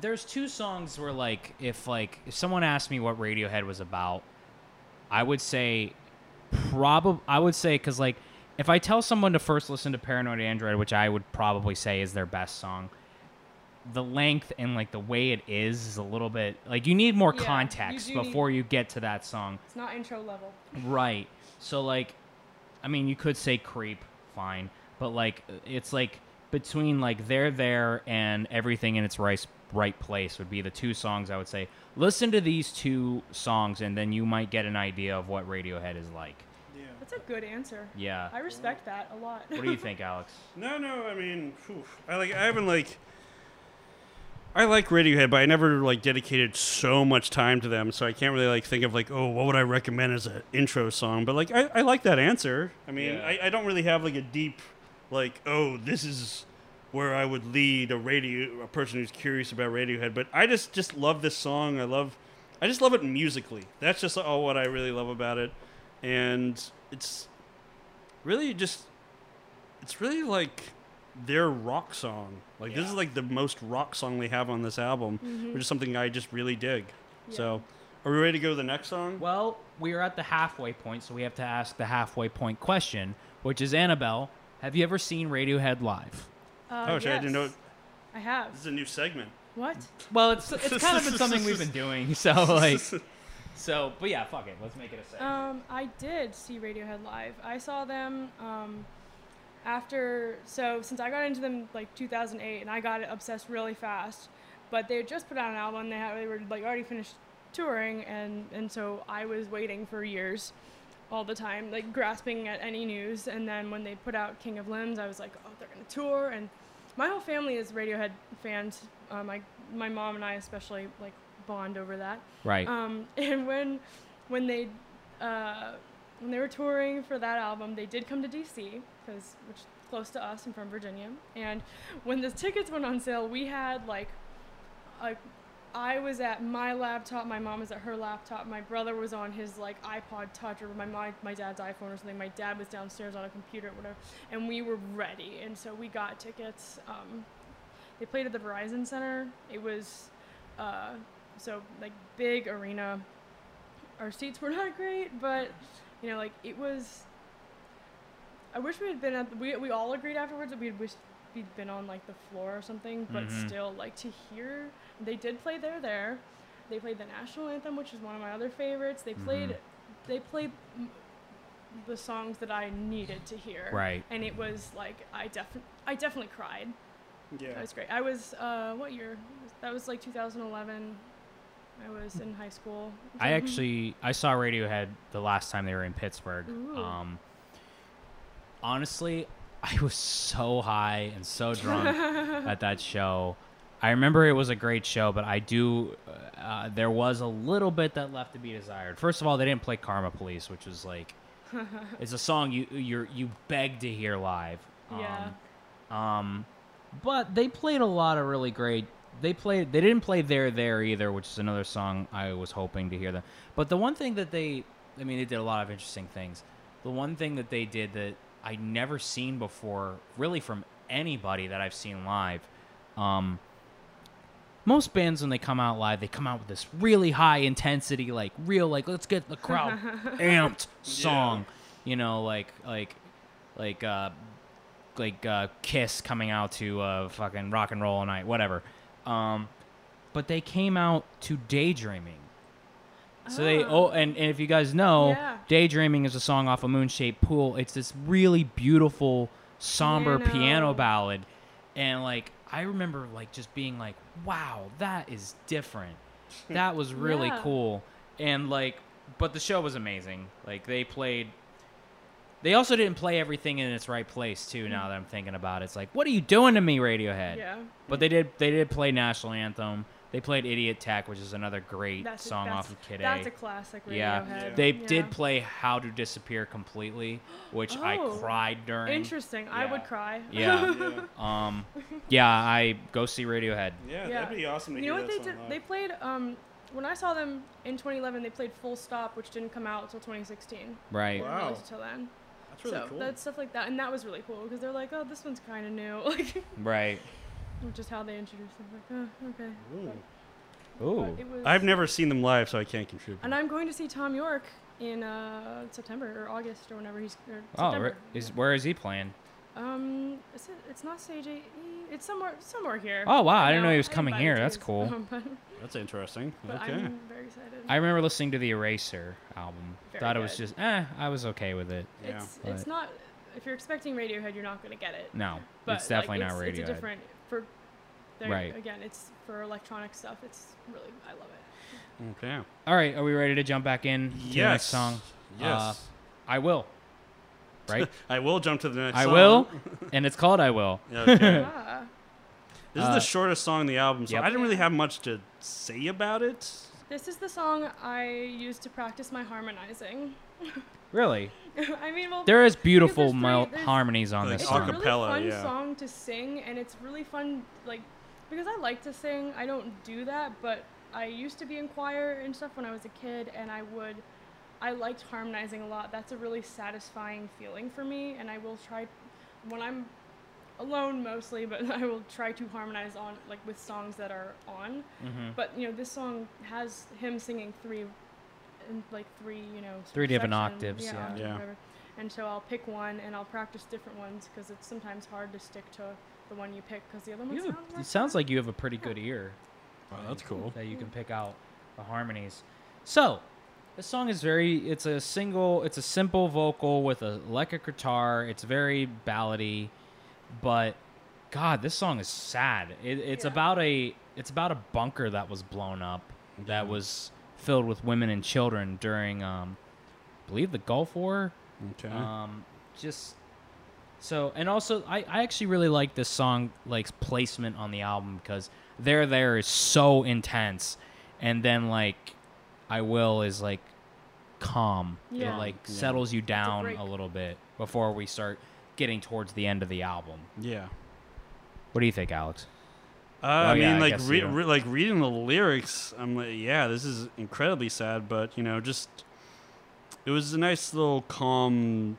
there's two songs where like, if like, if someone asked me what Radiohead was about, I would say, probably, I would say, because like, if I tell someone to first listen to Paranoid Android, which I would probably say is their best song, the length and like the way it is is a little bit like you need more Yeah, you context need- before you get to that song. it's not intro level Right. So like, I mean, you could say creep, fine, but like, it's like between like they're there and everything in its right right place would be the two songs I would say. Listen to these two songs, and then you might get an idea of what Radiohead is like. Yeah, that's a good answer Yeah. i respect that a lot What do you think, *laughs* Alex? No, no. I mean, phew, I like. I haven't like. I like Radiohead, but I never like dedicated so much time to them, so I can't really like think of like, oh, what would I recommend as an intro song? But like, I, I like that answer. I mean, Yeah. I, I don't really have like a deep, like, oh, this is where I would lead a radio a person who's curious about Radiohead. But I just just love this song. I love, I just love it musically. That's just all what I really love about it, and it's really just it's really like their rock song. Like this is like the most rock song they have on this album, mm-hmm. which is something I just really dig. So, are we ready to go to the next song? Well, we are at the halfway point, so we have to ask the halfway point question, which is Annabelle. Have you ever seen Radiohead live? Uh, oh, shit, I didn't know. yes, i have This is a new segment. what Well, it's it's kind of been *laughs* something we've been doing. So like, so but yeah, fuck it. Let's make it a segment. Um, I did see Radiohead live. I saw them um, after. So since I got into them like 2008, and I got obsessed really fast. But they had just put out an album. They had they were like already finished touring, and and so I was waiting for years, all the time, like grasping at any news. And then when they put out King of Limbs, I was like, oh, they're gonna tour, and my whole family is Radiohead fans. Uh, my my mom and I especially like bond over that. right. Um, *laughs* and when when they uh, when they were touring for that album, they did come to DC because which close to us. I'm from Virginia. And when the tickets went on sale, we had like like I was at my laptop, my mom was at her laptop, my brother was on his like iPod Touch or my my, my dad's iPhone or something. My dad was downstairs on a computer or whatever, and we were ready. And so we got tickets. Um, they played at the Verizon Center. It was uh, so like big arena. Our seats were *laughs* not great, but you know, like it was. I wish we had been at. The, we we all agreed afterwards that we'd wish we'd been on like the floor or something, but Mhm. still, like to hear they did play there there. They played the national anthem, which is one of my other favorites. They played, Mhm. they played the songs that I needed to hear. Right. And it was like I definitely I definitely cried. Yeah. That was great. I was uh, what year? That was like 2011. I was in high school. I actually I saw Radiohead the last time they were in Pittsburgh. Ooh. Um, honestly, I was so high and so drunk *laughs* at that show. I remember it was a great show, but I do. Uh, there was a little bit that left to be desired. First of all, they didn't play "Karma Police," which was like, *laughs* it's a song you you you beg to hear live. Yeah. Um, um, but they played a lot of really great. They played. They didn't play "There There" either, which is another song I was hoping to hear them. But the one thing that they, I mean, they did a lot of interesting things. The one thing that they did that I'd never seen before, really from anybody that I've seen live. Um, most bands when they come out live, they come out with this really high intensity, like real, like let's get the crowd *laughs* amped song. You know, like like like uh like uh, Kiss coming out to uh, fucking rock and roll all night, whatever. Um, but they came out to Daydreaming. So they Ah. oh and, and if you guys know, Yeah. Daydreaming is a song off a moon shaped pool. It's this really beautiful somber piano. Piano. ballad. And like I remember like just being like, Wow, that is different. *laughs* That was really Yeah. cool. And like but the show was amazing. Like they played they also didn't play everything in its right place too. Now that I'm thinking about it, it's like, what are you doing to me, Radiohead? Yeah. But they did. They did play national anthem. They played "Idioteque," which is another great That's song that's, off of Kid That's A. a classic yeah, Radiohead. they Yeah. did play "How to Disappear" completely, which I Oh. cried during. Interesting. I would Yeah. cry. Yeah. *laughs* Um, yeah, I go see Radiohead. Yeah, Yeah. that'd be awesome to you know hear what they did? song They played um when I saw them in 2011, they played Full Stop, which didn't come out until 2016. Right. Wow. until then. That's really so cool. that's stuff like that, and that was really cool because they're like, oh, this one's kind of new, like, *laughs* Right. Which is how they introduced them. Like, oh, okay. Ooh. But Ooh. it was, I've never seen them live, so I can't contribute. And I'm going to see Thom Yorke in uh, September or August or whenever he's. Or Oh, September. re- is where is he playing? Um, is it, it's not Stage AE. It's somewhere somewhere here. Oh, wow, I Right didn't know he was coming here. That's cool. um, *laughs* but That's interesting. but okay. I'm very excited. I remember listening to the Eraser album. Very Thought it was just eh. I was okay with it. Yeah. it's it's not. If you're expecting Radiohead, you're not going to get it. No, But it's definitely like, not it's, Radiohead. It's a different for. there- Right. Again, it's for electronic stuff. It's really I love it. Okay. All right, are we ready to jump back in to the next song? Yes. Uh, I will. Right? *laughs* I will jump to the next song. I song. will, *laughs* and it's called I Will. Okay. ah, *laughs* this is Uh, the shortest song on the album, so yep. I didn't really have much to say about it. this is the song I used to practice my harmonizing. *laughs* Really? I mean, well, There is beautiful there's three- mel- harmonies on Like this it's a really fun yeah. song to sing, and it's really fun. Like because I like to sing, I don't do that, but I used to be in choir and stuff when I was a kid, and I would. I liked harmonizing a lot. That's a really satisfying feeling for me, and I will try when I'm alone mostly, but *laughs* I will try to harmonize on like with songs that are on. Mhm. But you know, this song has him singing three, in like three, you know, Three of different sections. octaves, yeah. octaves, Yeah. And so I'll pick one and I'll practice different ones because it's sometimes hard to stick to the one you pick because the other one sounds. a- it sounds like you have a pretty good ear. Oh, that's cool. That you can pick out the harmonies. So, the song is very. It's a single. It's a simple vocal with a electric guitar. It's very ballady, but God, this song is sad. It, it's Yeah. about a. It's about a bunker that was blown up, that Yeah. was filled with women and children during, um, I believe, the Gulf War. Okay. Um, just so, and also, I, I actually really like this song, like placement on the album because "There There" is so intense, and then like "I Will" is like calm. Yeah. It like Yeah. settles you down break. a little bit before we start getting towards the end of the album. yeah. What do you think, Alex? Uh, I Oh, mean, yeah, I like, guess re- so. re- like reading the lyrics, I'm like, yeah, this is incredibly sad, but you know, just it was a nice little calm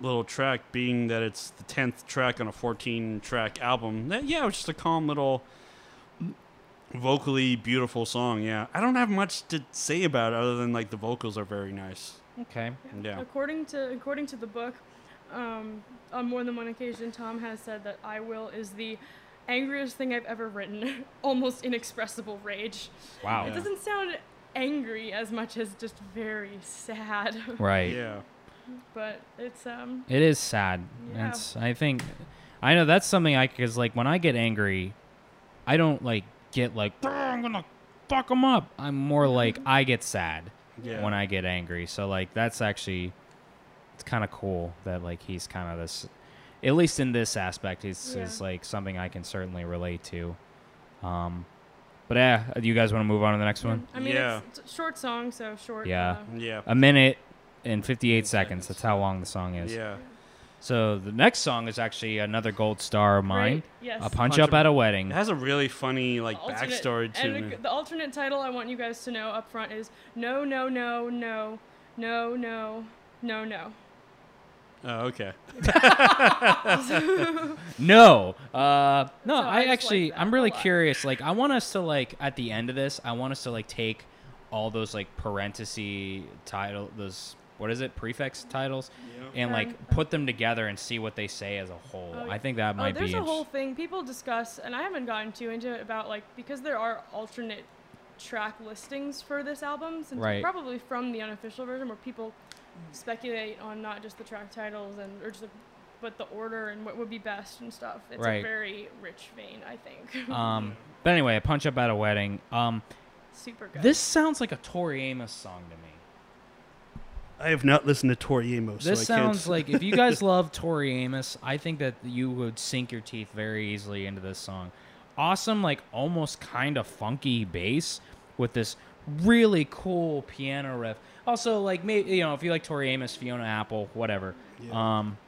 little track, being that it's the tenth track on a 14 track album. That, yeah, it was just a calm little vocally beautiful song. Yeah, I don't have much to say about it other than like the vocals are very nice. Okay. Yeah. According to according to the book, um, on more than one occasion, Thom has said that "I Will" is the angriest thing I've ever written. *laughs* Almost inexpressible rage. Wow. It doesn't sound angry as much as just very sad. *laughs* Right. Yeah. but it's um It is sad. Yeah. It's. I think. I know that's something I because like when I get angry, I don't like get like "Oh, I'm gonna fuck them up. I'm more like I get sad Yeah. when I get angry. So like that's actually it's kind of cool that like he's kind of this. At least in this aspect, it's Yeah. is like something I can certainly relate to. Um, but yeah, do you guys want to move on to the next one? I mean Yeah. it's, it's a short song, so short. Yeah. Uh, yeah. A minute and 58 seconds. That's how long the song is. Yeah. So the next song is actually another gold star of mine. Great, Yes. A punch, Punch up Up- at a wedding. It has a really funny like alternate- backstory to and it. the, the alternate title I want you guys to know up front is no no no no no no no no. Oh, okay. *laughs* No, uh, no. So I I actually, like I'm really curious. Like, I want us to like at the end of this, I want us to like take all those like parenthesis title, those what is it prefix titles Yeah. and like put them together and see what they say as a whole. Oh, I think that Oh, might there's be. a int- whole thing people discuss, and I haven't gotten too into it about like because there are alternate track listings for this album, since Right. probably from the unofficial version where people speculate on not just the track titles and or just the, but the order and what would be best and stuff. It's Right. a very rich vein, I think. um, *laughs* but anyway, a punch up at a wedding. Um, Super good. this sounds like a Tori Amos song to me. I have not listened to Tori Amos. This so I can't sounds like if you guys *laughs* love Tori Amos, I think that you would sink your teeth very easily into this song. Awesome, like almost kind of funky bass with this really cool piano riff. Also, like maybe you know if you like Tori Amos, Fiona Apple, whatever. Yeah. Um,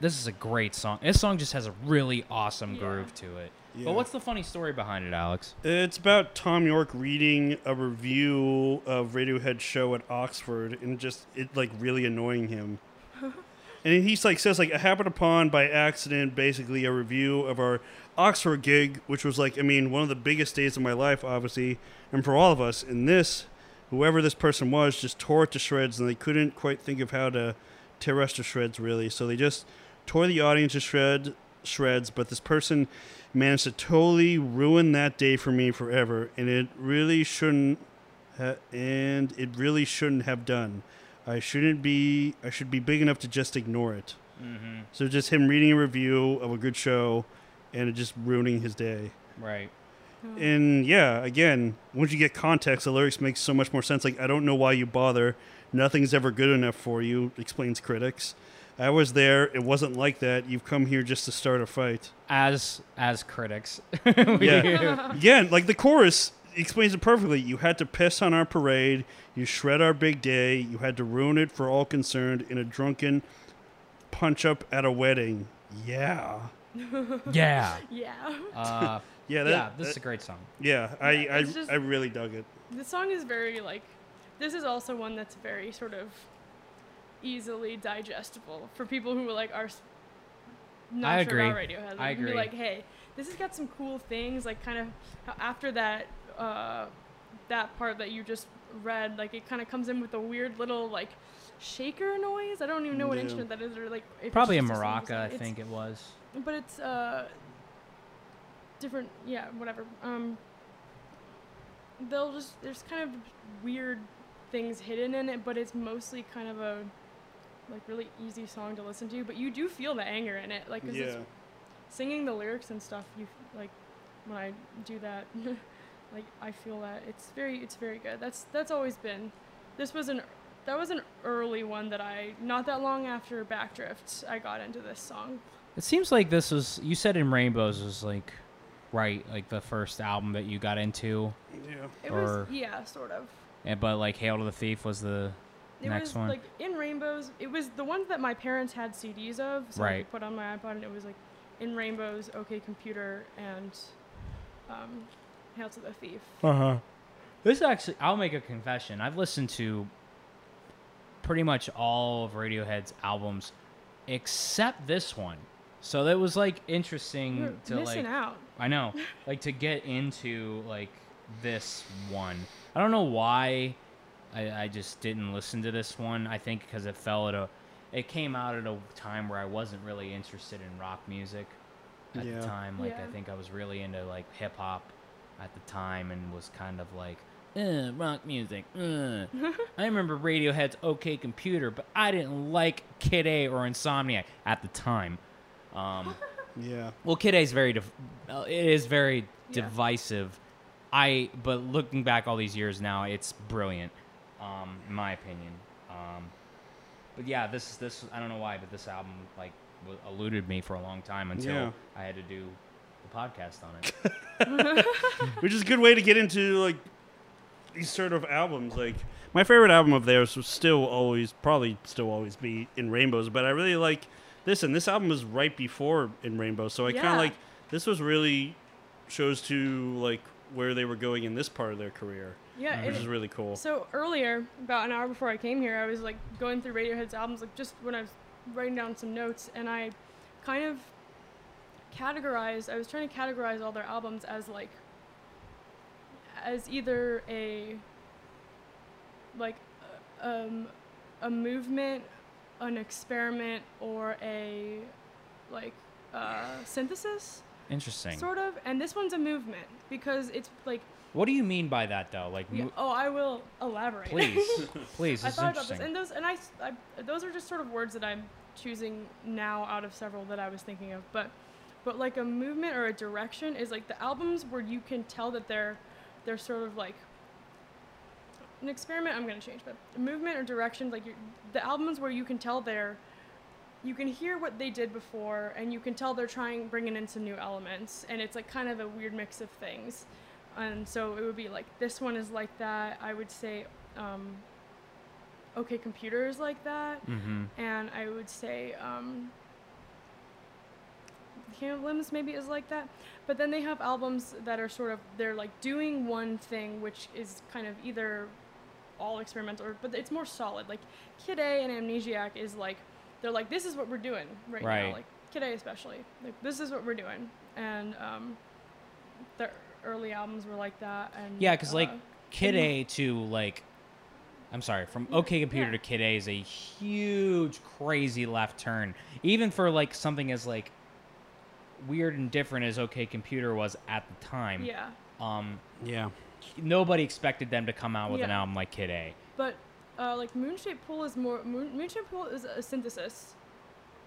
this is a great song. This song just has a really awesome Yeah. groove to it. Yeah. But what's the funny story behind it, Alex? It's about Thom Yorke reading a review of Radiohead's show at Oxford and just it like really annoying him. *laughs* and he's like says like I happened upon by accident basically a review of our Oxford gig, which was like I mean one of the biggest days of my life, obviously, and for all of us. And this, whoever this person was, just tore it to shreds, and they couldn't quite think of how to tear us to shreds really. So they just tore the audience to shred shreds. But this person managed to totally ruin that day for me forever, and it really shouldn't. Ha- and it really shouldn't have done. I shouldn't be. I should be big enough to just ignore it. Mm-hmm. So just him reading a review of a good show, and it just ruining his day. Right. And yeah, again, once you get context, the lyrics make so much more sense. Like, I don't know why you bother. Nothing's ever good enough for you, explains critics. I was there. It wasn't like that. You've come here just to start a fight. As as critics. *laughs* Yeah. *laughs* Again, like the chorus explains it perfectly. You had to piss on our parade. You shred our big day. You had to ruin it for all concerned in a drunken punch up at a wedding. Yeah. *laughs* yeah. yeah. Uh, Yeah, that, yeah, this is a great song. yeah, I, Yeah, I, it's just- I really dug it. The song is very like this is also one that's very sort of easily digestible for people who like are not I sure about. Radiohead. Like, I you can be agree. like, hey, this has got some cool things. Like kind of after that uh, that part that you just read, like it kind of comes in with a weird little like shaker noise. I don't even know what Yeah. instrument that is, or like Probably a maraca. I think it was. But it's uh different yeah whatever. Um they'll just there's kind of weird things hidden in it but it's mostly kind of a like really easy song to listen to but you do feel the anger in it like 'cause it's Yeah. singing the lyrics and stuff you like when i do that *laughs* like i feel that. It's very it's very good. That's that's always been this was an that was an early one that i not that long after backdrift i got into this song It seems like this was you said in Rainbows was like right, like the first album that you got into. Yeah. It Or- was yeah, sort of. And but like Hail to the Thief was the It Next was one. like in Rainbows. It was the ones that my parents had CDs of, so I Right. could put on my iPod, and it was like in Rainbows, OK Computer, and um, Hail to the Thief. Uh-huh. This actually I'll make a confession. I've listened to pretty much all of Radiohead's albums except this one. So that was like interesting You're to missing like out. I know. *laughs* Like to get into like this one. I don't know why I, I just didn't listen to this one. I think because it fell at a it came out at a time where I wasn't really interested in rock music at Yeah. the time. Like I think I was really into like hip hop at the time and was kind of like uh, rock music. Uh. *laughs* I remember Radiohead's OK Computer, but I didn't like Kid A or Amnesiac at the time. Um, *laughs* Yeah. well, Kid A is very, div- uh, it is very Yeah. divisive. I, but looking back all these years now, it's brilliant, um, in my opinion. Um, but yeah, this this I don't know why, but this album like w- eluded me for a long time until Yeah. I had to do the podcast on it. *laughs* Which is a good way to get into like these sort of albums. Like my favorite album of theirs will still always probably still always be in Rainbows, but I really like this and this album was right before in Rainbow, So I kinda like this was really shows to like where they were going in this part of their career. Yeah, Which it- is really cool. So earlier, about an hour before I came here, I was like going through Radiohead's albums, like just when I was writing down some notes, and I kind of categorized. I was trying to categorize all their albums as like, as either a like, um, a movement, an experiment, or a like uh, synthesis, Interesting. sort of. And this one's a movement because it's like, What do you mean by that, though? Like, yeah, oh, I will elaborate. please, *laughs* please. I thought about this, and those, and I, I, those are just sort of words that I'm choosing now out of several that I was thinking of. But, but like a movement or a direction is like the albums where you can tell that they're, they're sort of like an experiment. I'm gonna change, but movement or direction, like the albums where you can tell they're, you can hear what they did before, and you can tell they're trying bringing in some new elements, and it's like kind of a weird mix of things. And so it would be like this one is like that. I would say, um, OK Computer is like that, mm-hmm. and I would say um, Limbs maybe is like that. But then they have albums that are sort of they're like doing one thing, which is kind of either all experimental, or, but it's more solid. Like Kid A and Amnesiac is like they're like this is what we're doing right, Right. now. Like Kid A especially, like this is what we're doing, and um, their early albums were like that. And Yeah, because like uh, Kid A to like, I'm sorry, from Yeah, OK Computer yeah. to Kid A is a huge, crazy left turn. Even for like something as like weird and different as OK Computer was at the time. yeah. Um, Yeah. Nobody expected them to come out with an album like Kid A. But uh, like Moonshaped Pool is more Moon, Moonshaped Pool is a synthesis,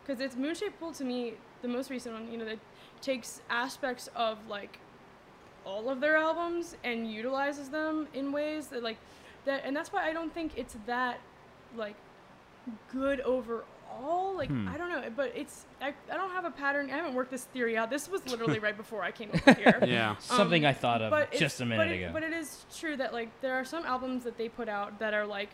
because it's Moonshaped Pool to me the most recent one. You know that takes aspects of like all of their albums and utilizes them in ways that like that, and that's why I don't think it's that like good overall. Like Hmm. I don't know, but it's I, I don't have a pattern. I haven't worked this theory out. This was *laughs* literally right before I came over here. *laughs* Yeah. Something Um, I thought of but just a minute but it, ago. But it is true that like there are some albums that they put out that are like,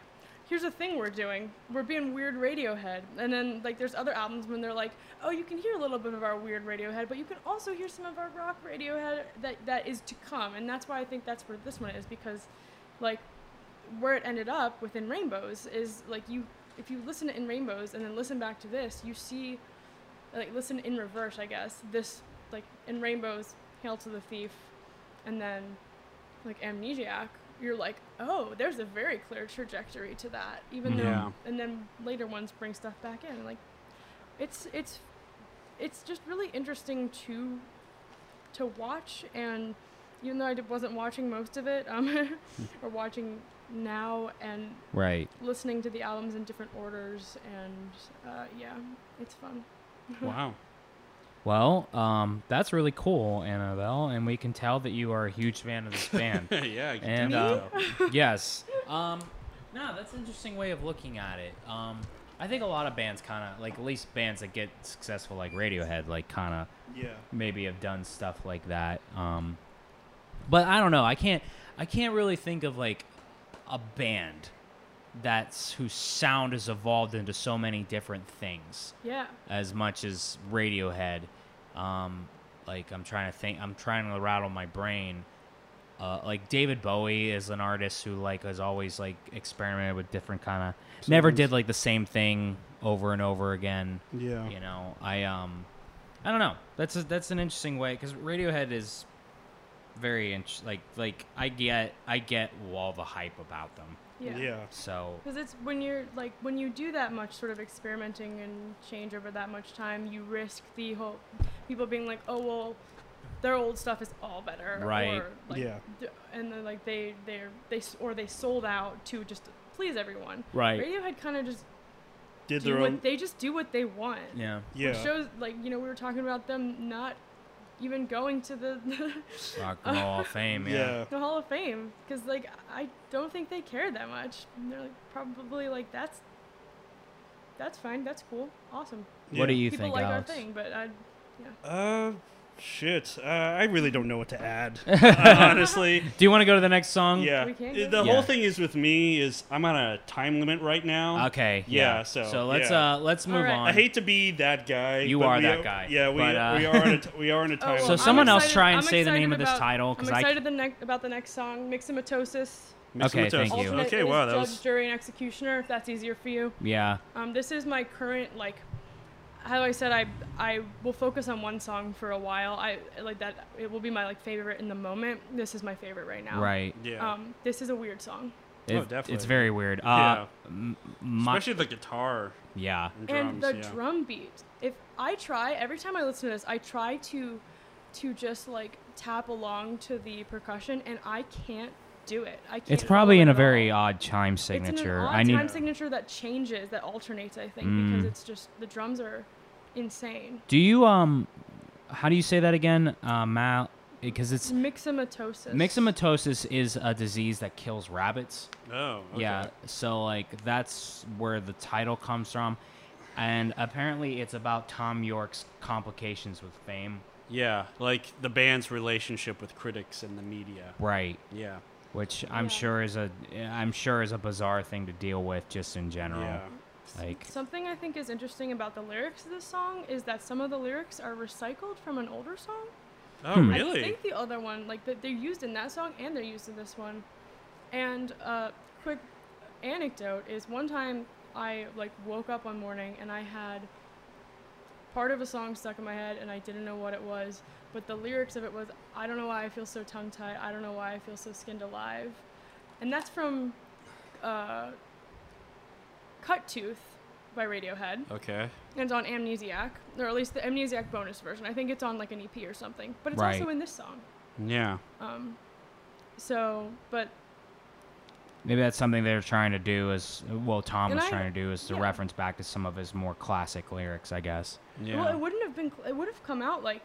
here's a thing we're doing. We're being weird Radiohead, and then like there's other albums when they're like, oh, you can hear a little bit of our weird Radiohead, but you can also hear some of our rock Radiohead that that is to come, and that's why I think that's where this one is because, like, where it ended up within Rainbows is like you if you listen to In Rainbows and then listen back to this, you see like listen in reverse, I guess. This like in Rainbows, Hail to the Thief, and then like Amnesiac, you're like, oh, there's a very clear trajectory to that. Even though, Yeah. and then later ones bring stuff back in. Like, it's it's it's just really interesting to to watch. And even though I wasn't watching most of it, um, *laughs* or watching now and right. listening to the albums in different orders, and uh, yeah, it's fun. *laughs* Wow. Well, um, that's really cool, Annabelle, and we can tell that you are a huge fan of this *laughs* band. yeah. you And, can uh, yes. Um, no, that's an interesting way of looking at it. Um, I think a lot of bands kind of like at least bands that get successful like Radiohead, like kind of yeah. maybe have done stuff like that. Um, but I don't know. I can't. I can't really think of like a band that's whose sound has evolved into so many different things Yeah. as much as Radiohead. Um, like I'm trying to think. I'm trying to rattle my brain. Uh, like David Bowie is an artist who like has always like experimented with different kind of never did like the same thing over and over again. Yeah. You know, I um, I don't know. That's a, that's an interesting way because Radiohead is very int- like like I get I get all the hype about them. Yeah. Yeah. So Because it's when you're like when you do that much sort of experimenting and change over that much time, you risk the whole people being like, oh well, their old stuff is all better, Right. Or, like, Yeah. d- and then like they they're they s- or they sold out to just please everyone. right, Radiohead kind of just Did do their what own. they just do what they want. yeah, Yeah. Which shows like you know we were talking about them not even going to the Rock and Roll Hall of Fame. Yeah. yeah. the Hall of Fame because like I don't think they care that much. And they're like probably like that's that's fine, that's cool, awesome. What do Yeah. you People think, like Alex? our thing, but I yeah. Uh, shit. Uh, I really don't know what to add. uh, *laughs* honestly. Do you want to go to the next song? Yeah. We can. The Yeah. whole thing is with me is I'm on a time limit right now. Okay. Yeah, so, so let's yeah. uh let's move Alright. on. I hate to be that guy. You but are we that guy, Yeah, we, but, uh, we are on a t- we are on a *laughs* Oh, time. well, So I'm someone else excited- try and I'm say the name excited of this about- title, I'm 'cause I- excited the ne- about the next song, Myxomatosis. Okay, thank you. Alternate Okay, is wow, that Judge, was Jury, and Executioner. If that's easier for you. yeah. Um, this is my current like. How I said I I will focus on one song for a while. I like that. It will be my like favorite in the moment. This is my favorite right now. Right. yeah. Um, this is a weird song. It- Oh, definitely. It's very weird. Uh, Yeah. m- my, Especially the guitar yeah. and drums. and the yeah. drum beat. If I try every time I listen to this, I try to to just like tap along to the percussion, and I can't do it. I can't. It's probably follow in it a very all. odd chime It's in signature. an odd I need. time signature that changes, that alternates. I think Mm. because it's just the drums are insane. Do you um, how do you say that again? Uh, mal, because it's Myxomatosis. myxomatosis is a disease that kills rabbits. Oh, okay. Yeah, so like that's where the title comes from, and apparently it's about Thom Yorke's complications with fame. Yeah, like the band's relationship with critics and the media. Right. Yeah. Which I'm Yeah. sure is a I'm sure is a bizarre thing to deal with just in general. Yeah. Like Something I think is interesting about the lyrics of this song is that some of the lyrics are recycled from an older song. Oh, Hmm. really? I think the other one, like that they're used in that song and they're used in this one. And uh, quick anecdote is one time I like woke up one morning and I had part of a song stuck in my head and I didn't know what it was, but the lyrics of it was I don't know why I feel so tongue tied. I don't know why I feel so skinned alive, and that's from uh, Cuttooth by Radiohead. Okay. And it's on Amnesiac, or at least the Amnesiac bonus version. I think it's on like an EP or something, but it's Right. also in this song. Yeah. Um, so, but maybe that's something they're trying to do is well Thom And was I- trying to do is to yeah. reference back to some of his more classic lyrics, I guess. Yeah. well, it wouldn't have been. It would have come out like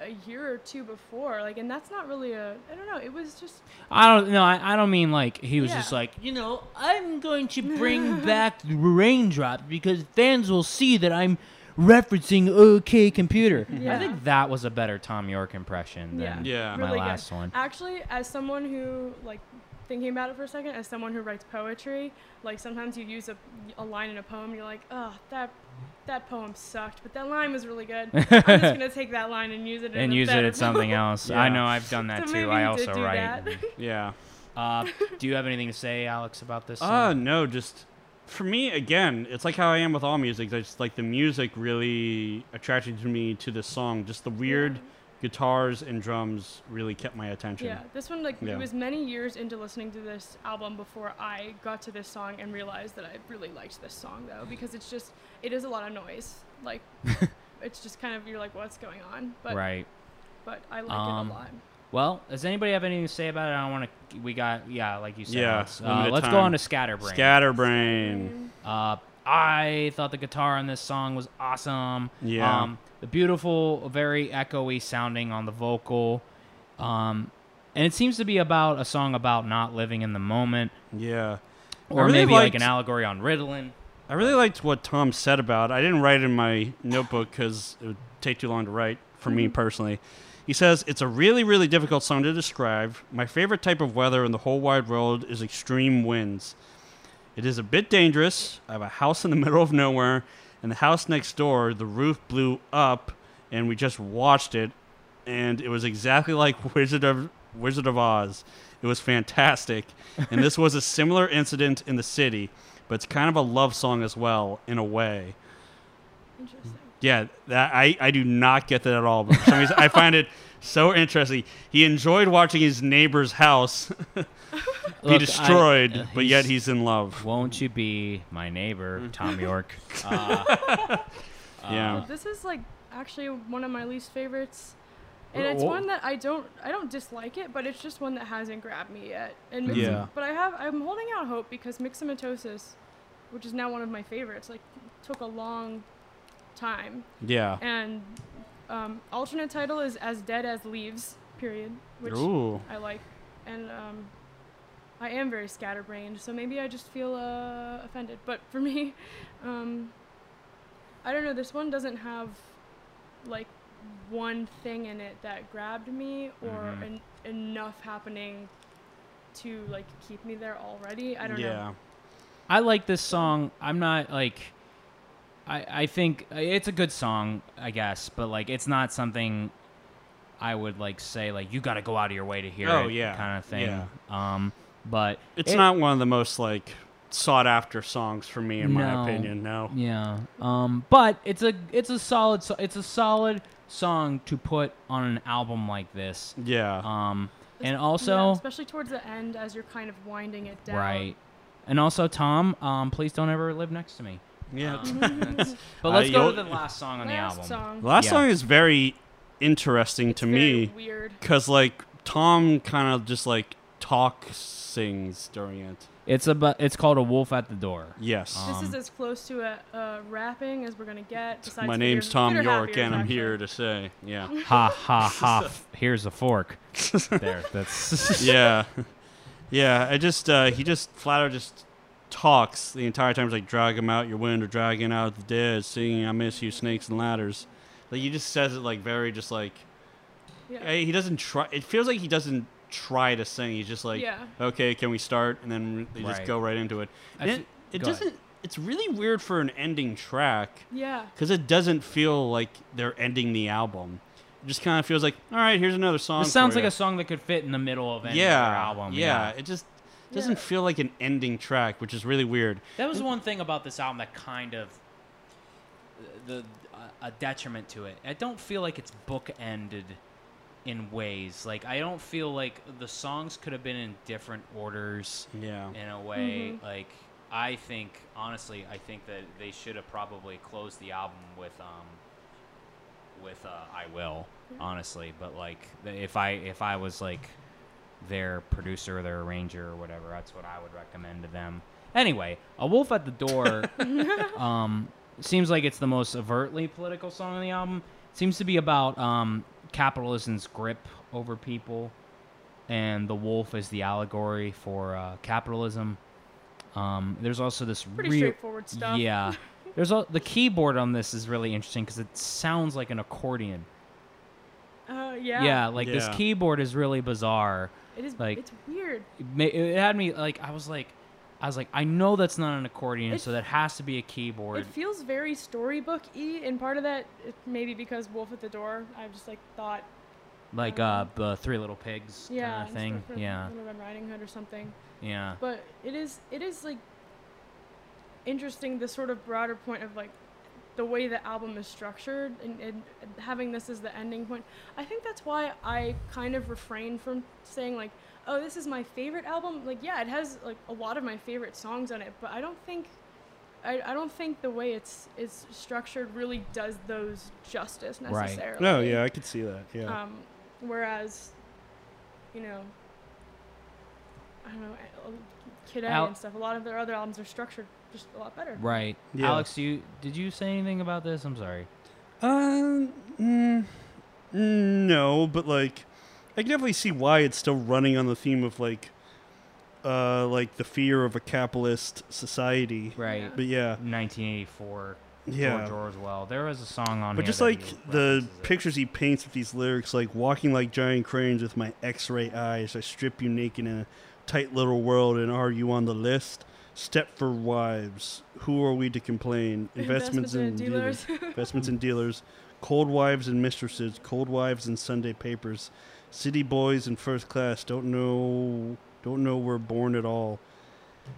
a year or two before. Like, and that's not really a. I don't know. It was just. I don't know. I, I don't mean like he was Yeah. just like you know I'm going to bring *laughs* back the raindrops because fans will see that I'm referencing OK Computer. Yeah. I think that was a better Thom Yorke impression Yeah. than Yeah. my Really good. last one. Actually, as someone who like thinking about it for a second, as someone who writes poetry, like sometimes you use a, a line in a poem, you're like, oh, that that poem sucked, but that line was really good. I'm just gonna take that line and use it *laughs* And a use it at something poem." *laughs* else. I know I've done that So too. maybe I you also did do write. that. *laughs* Yeah. Uh, do you have anything to say, Alex, about this? Uh, Song? no, just for me again, it's like how I am with all music. It's like the music really attracted to me to this song. Just the weird guitars and drums really kept my attention. Yeah, this one like Yeah. it was many years into listening to this album before I got to this song and realized that I really liked this song though because it's just it is a lot of noise. Like *laughs* it's just kind of you're like what's going on, but right. but I like Um, it a lot. Well, does anybody have anything to say about it? I don't want to. We got yeah, like you said. Yeah, Alex. Uh, let's go on to Scatterbrain. Scatterbrain. Uh, I thought the guitar on this song was awesome. Yeah. Um, the beautiful, very echoey sounding on the vocal. Um, and it seems to be about a song about not living in the moment, Yeah. or really maybe like an allegory on Ritalin. I really liked what Thom said about. it. I didn't write it in my notebook because it would take too long to write for me personally. He says it's a really, really difficult song to describe. My favorite type of weather in the whole wide world is extreme winds. It is a bit dangerous. I have a house in the middle of nowhere, and the house next door, the roof blew up, and we just watched it, and it was exactly like *laughs* Wizard of Wizard of Oz. It was fantastic, and this was a similar incident in the city, but it's kind of a love song as well in a way. Interesting. Yeah, that I, I do not get that at all. But for some reason, I find it so interesting. He enjoyed watching his neighbor's house *laughs* be *laughs* Look, I- destroyed, uh, but yet he's in love. Won't you be my neighbor, Mm. Thom Yorke? *laughs* Uh, Yeah. This is like actually one of my least favorites. And it's one that I don't I don't dislike it, but it's just one that hasn't grabbed me yet. And Mix- Yeah. but I have I'm holding out hope because Myxomatosis, which is now one of my favorites, like took a long time. Yeah. And um, alternate title is As Dead as Leaves, period, which Ooh. I like. And um, I am very scatterbrained, so maybe I just feel uh, offended. But for me, *laughs* um, I don't know. This one doesn't have like one thing in it that grabbed me or Mhm. en- enough happening to like keep me there already. I don't yeah. know. I like this song. I'm not like. I I think it's a good song, I guess, but like it's not something I would like say like you got to go out of your way to hear Oh, it, yeah. kind of thing. Yeah. Um, but It's it- not one of the most like sought after songs for me, in No. my opinion. No. Yeah. Um, but it's a it's a solid so- it's a solid song to put on an album like this. Yeah. Um, And Yeah, also, especially towards the end as you're kind of winding it down. right. And also, Thom, um, please don't ever live next to me. Yeah. Um, *laughs* but Uh, let's go to the last song on the album. song. The last Yeah. song is very interesting to Very me Weird. because like Thom kind of just like talk sings during it. It's about. It's called a wolf at the door. Yes. This is Um, as close to a, a rapping as we're gonna get. Besides My name's Thom Yorke, Happier, and I'm here to say, yeah, *laughs* ha ha ha! f- Here's a fork. *laughs* there. That's. yeah, yeah. I just uh, he just flat out just talks the entire time. He's like, drag him out your wind or dragging out the dead, singing I miss you, snakes and ladders. Like he just says it like very just like Yeah. he doesn't try. It feels like he doesn't try to sing. He's just like, yeah. okay, can we start? And then they just Right. go right into it. And fe- it it doesn't. It's really weird for an ending track Yeah. because it doesn't feel like they're ending the album. It just kind of feels like, all right, here's another song. This sounds for like ya." a song that could fit in the middle of any yeah, other album. Yeah, it just doesn't Yeah. feel like an ending track, which is really weird. That was one thing about this album that kind of the a detriment to it. I don't feel like it's bookended in ways. Like I don't feel like the songs could have been in different orders Yeah, in a way. Mhm. Like I think honestly, I think that they should have probably closed the album with um with uh, I will honestly. But like if I if I was like their producer or their arranger or whatever, that's what I would recommend to them. Anyway, A Wolf at the Door *laughs* um, seems like it's the most overtly political song on the album. seems to be about um, capitalism's grip over people, and the wolf is the allegory for uh, capitalism. Um, there's also this Pretty real, straightforward stuff. yeah. *laughs* There's a, the keyboard on this is really interesting because it sounds like an accordion. Uh, yeah. Yeah, like this keyboard is really bizarre. It is. like- it's weird. It, ma- it had me like I was like, I was like, I know that's not an accordion, It- so that has to be a keyboard. It feels very storybook y, and part of that it, maybe because Wolf at the Door. I've just like thought. like uh, the Three Little Pigs Yeah. kind of thing. instead of Yeah, Little Red Riding Hood or something. yeah. But it is. It is like interesting. The sort of broader point of like the way the album is structured and, and having this as the ending point. I think that's why I kind of refrain from saying like, oh, this is my favorite album. Like, yeah, it has like a lot of my favorite songs on it, but I don't think. I, I don't think the way it's it's structured really does those justice necessarily. Right. necessarily. No, yeah, I could see that. Yeah, Um, whereas, you know, I don't know, uh, Kid A Al- and stuff. A lot of their other albums are structured just a lot better. Right. Yeah. Alex, you did you say anything about this? I'm sorry. Uh, mm, no, but like, I can definitely see why it's still running on the theme of like, uh, like the fear of a capitalist society. Right. But yeah, 1984. yeah. George Orwell. There was a song on But here just like the references it. pictures he paints with these lyrics, like walking like giant cranes with my X-ray eyes, I strip you naked in a tight little world, and are you on the list? Stepford wives. Who are we to complain? *laughs* Investments, in dealers. *laughs* Investments in dealers. Cold wives and mistresses. Cold wives and Sunday papers. City boys in first class don't know don't know we're born at all.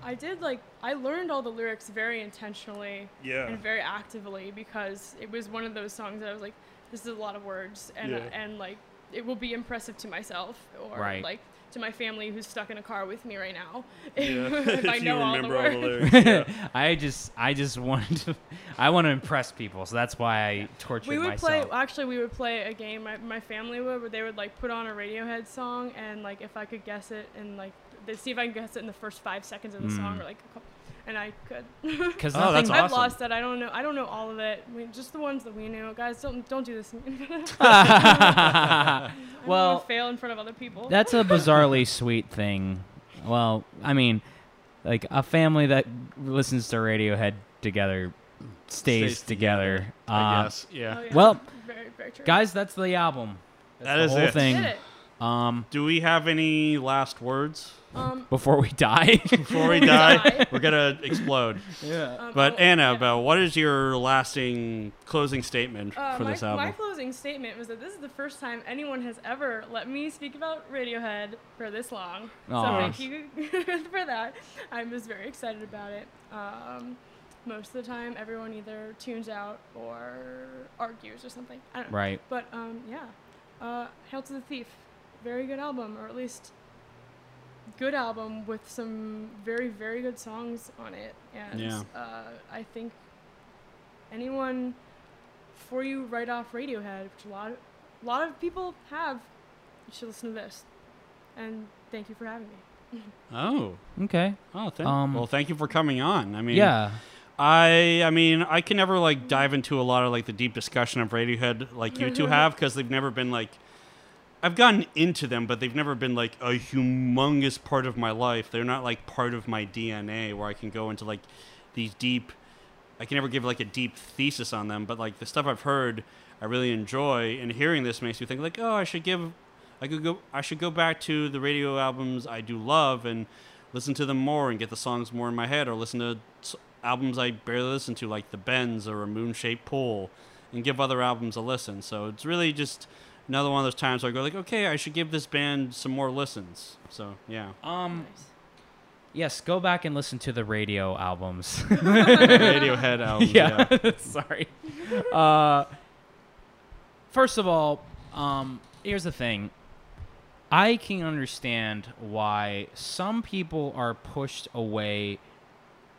I did like I learned all the lyrics very intentionally Yeah. and very actively because it was one of those songs that I was like, this is a lot of words and Yeah. and like it will be impressive to myself or Right. like to my family who's stuck in a car with me right now. *laughs* Yeah. *laughs* if I If you know all the remember all the words. lyrics. yeah. *laughs* I just I just wanted to I want to impress people, so that's why I tortured We would myself. play. Actually, we would play a game. My, my family would, where they would like put on a Radiohead song, and like if I could guess it, and like they see if I can guess it in the first five seconds of the song, Mm. or like, a couple, and I could. *laughs* Cuz Oh, that's nothing I've awesome. lost that. I don't know. I don't know all of it. I mean, just the ones that we knew. Guys, don't don't do this. *laughs* I don't *laughs* well, wanna fail in front of other people. that's a bizarrely sweet thing. Well, I mean, like a family that listens to Radiohead together stays, Stays together. together, Uh, I guess. Oh, Yeah. yeah. well, very very true. Guys, that's the album. That's That the is whole it. thing. did it. Um, Do we have any last words Um, before we die. *laughs* before we we die? *laughs* die. We're gonna explode. yeah. um, But oh, Anna, yeah. about what is your lasting closing statement Uh, for my, this album? my closing statement was that this is the first time anyone has ever let me speak about Radiohead for this long. Aw. So thank you *laughs* for that. I'm just very excited about it. Um, most of the time, everyone either tunes out or argues or something. I don't know. Right. But um, yeah, uh, Hail to the Thief. very good album, or at least good album with some very very good songs on it. And Yeah. uh, I think anyone for you write off Radiohead, which a lot a lot of people have, you should listen to this. And thank you for having me. *laughs* Oh, Okay. oh, thank. Um, well, thank you for coming on. I mean, Yeah. I I mean I can never like dive into a lot of like the deep discussion of Radiohead like you two *laughs* have because they've never been like I've gotten into them but they've never been like a humongous part of my life. They're not like part of my DNA where I can go into like these deep I can never give like a deep thesis on them, but like the stuff I've heard I really enjoy and hearing this makes me think like, "Oh, I should give I could go I should go back to the radio albums I do love and listen to them more and get the songs more in my head or listen to albums I barely listen to like The Bends or A Moon Shaped Pool and give other albums a listen. So it's really just another one of those times where I go like, okay, I should give this band some more listens. So yeah, Um. Nice. Yes. Go back and listen to the radio albums. *laughs* *laughs* Radiohead *laughs* album. yeah. Sorry. Uh, first of all, um, here's the thing. I can understand why some people are pushed away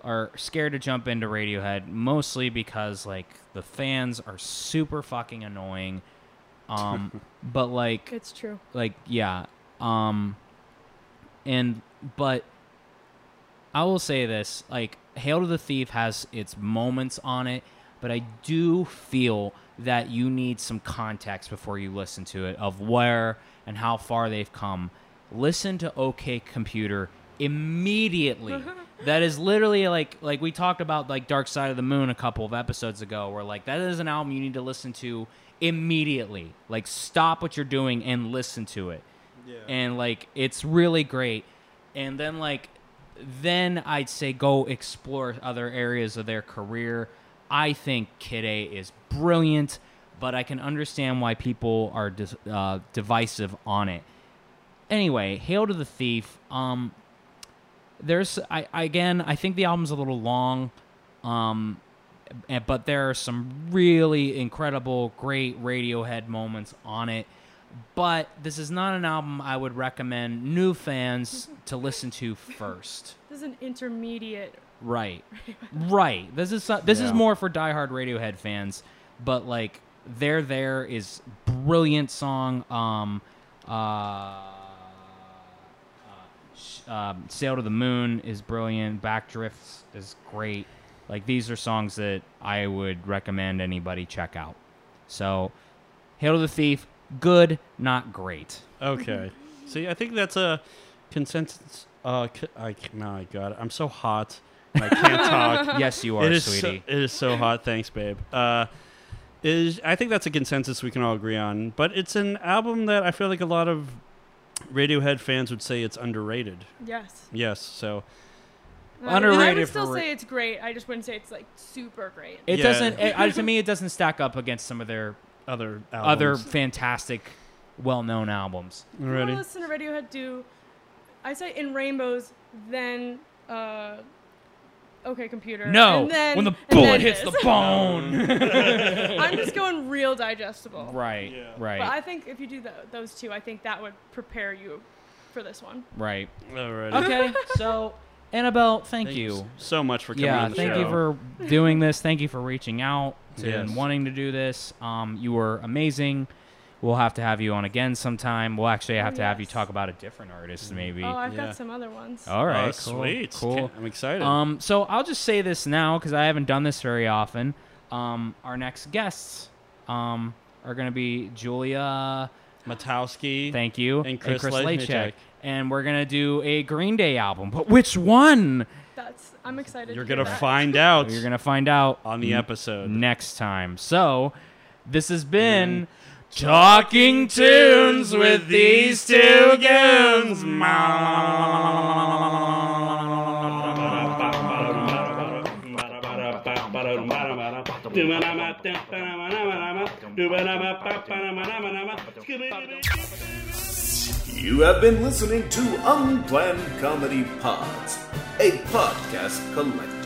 are scared to jump into Radiohead mostly because like the fans are super fucking annoying. Um *laughs* but like It's true. like yeah um and but i will say this like hail to the thief has its moments on it but i do feel that you need some context before you listen to it of where and how far they've come listen to ok computer immediately *laughs* that is literally like like we talked about like dark side of the moon a couple of episodes ago where like that is an album you need to listen to immediately. Like stop what you're doing and listen to it. And like it's really great. And then like then i'd say go explore other areas of their career. I think kid a is brilliant but i can understand why people are dis- uh, divisive on it. Anyway hail to the thief um there's I, I again i think the album's a little long um eh, but there are some really incredible great radiohead moments on it but this is not an album i would recommend new fans *laughs* to listen to first This is an intermediate. right *laughs* right this is so- this is more for diehard radiohead fans but like there there is brilliant song um uh Sh- um, Sail to the Moon is brilliant. Backdrifts is great. Like these are songs that I would recommend anybody check out. So, Hail to the Thief, good, not great. Okay. *laughs* See, I think that's a consensus. Uh, c- I c- my God, I'm so hot. and I can't *laughs* talk. yes, you are, it is so, sweetie. it is so hot. Thanks, babe. Uh, is I think that's a consensus we can all agree on. But it's an album that I feel like a lot of Radiohead fans would say it's underrated. Yes. Yes. So And I- and I Underrated would still for- say it's great. I just wouldn't say it's like super great. It Yeah. doesn't. It, I- to *laughs* me, it doesn't stack up against some of their other other albums. fantastic, well-known albums. If you wanna listen to Radiohead do, I say in rainbows, then uh, okay, computer. No, and then, when the and bullet then hits the this. bone. *laughs* *laughs* I'm just going real digestible. right, Yeah. right, But I think if you do tho- those two, I think that would prepare you for this one. right. Alrighty. Okay, so Annabelle, thank, Thank you. s- so much for coming yeah on the thank show. you for doing this thank you for reaching out to Yes. and wanting to do this um, you were amazing we'll have to have you on again sometime we'll actually have Oh, to have you talk about a different artist maybe Oh, I've Yeah. got some other ones. all right Oh, cool, sweet. cool I'm excited. um, so i'll just say this now because i haven't done this very often um, our next guests um, are going to be julia Matowski. thank you And Chris Lachek. Lachek. And we're going to do a green day album but which one That's I'm excited. You're to gonna that. find oh, out you're going to find out on the episode. next time. So, this has been mm. Talking Tunes with these two goons. You have been listening to Unplanned Comedy Pods, a podcast collective.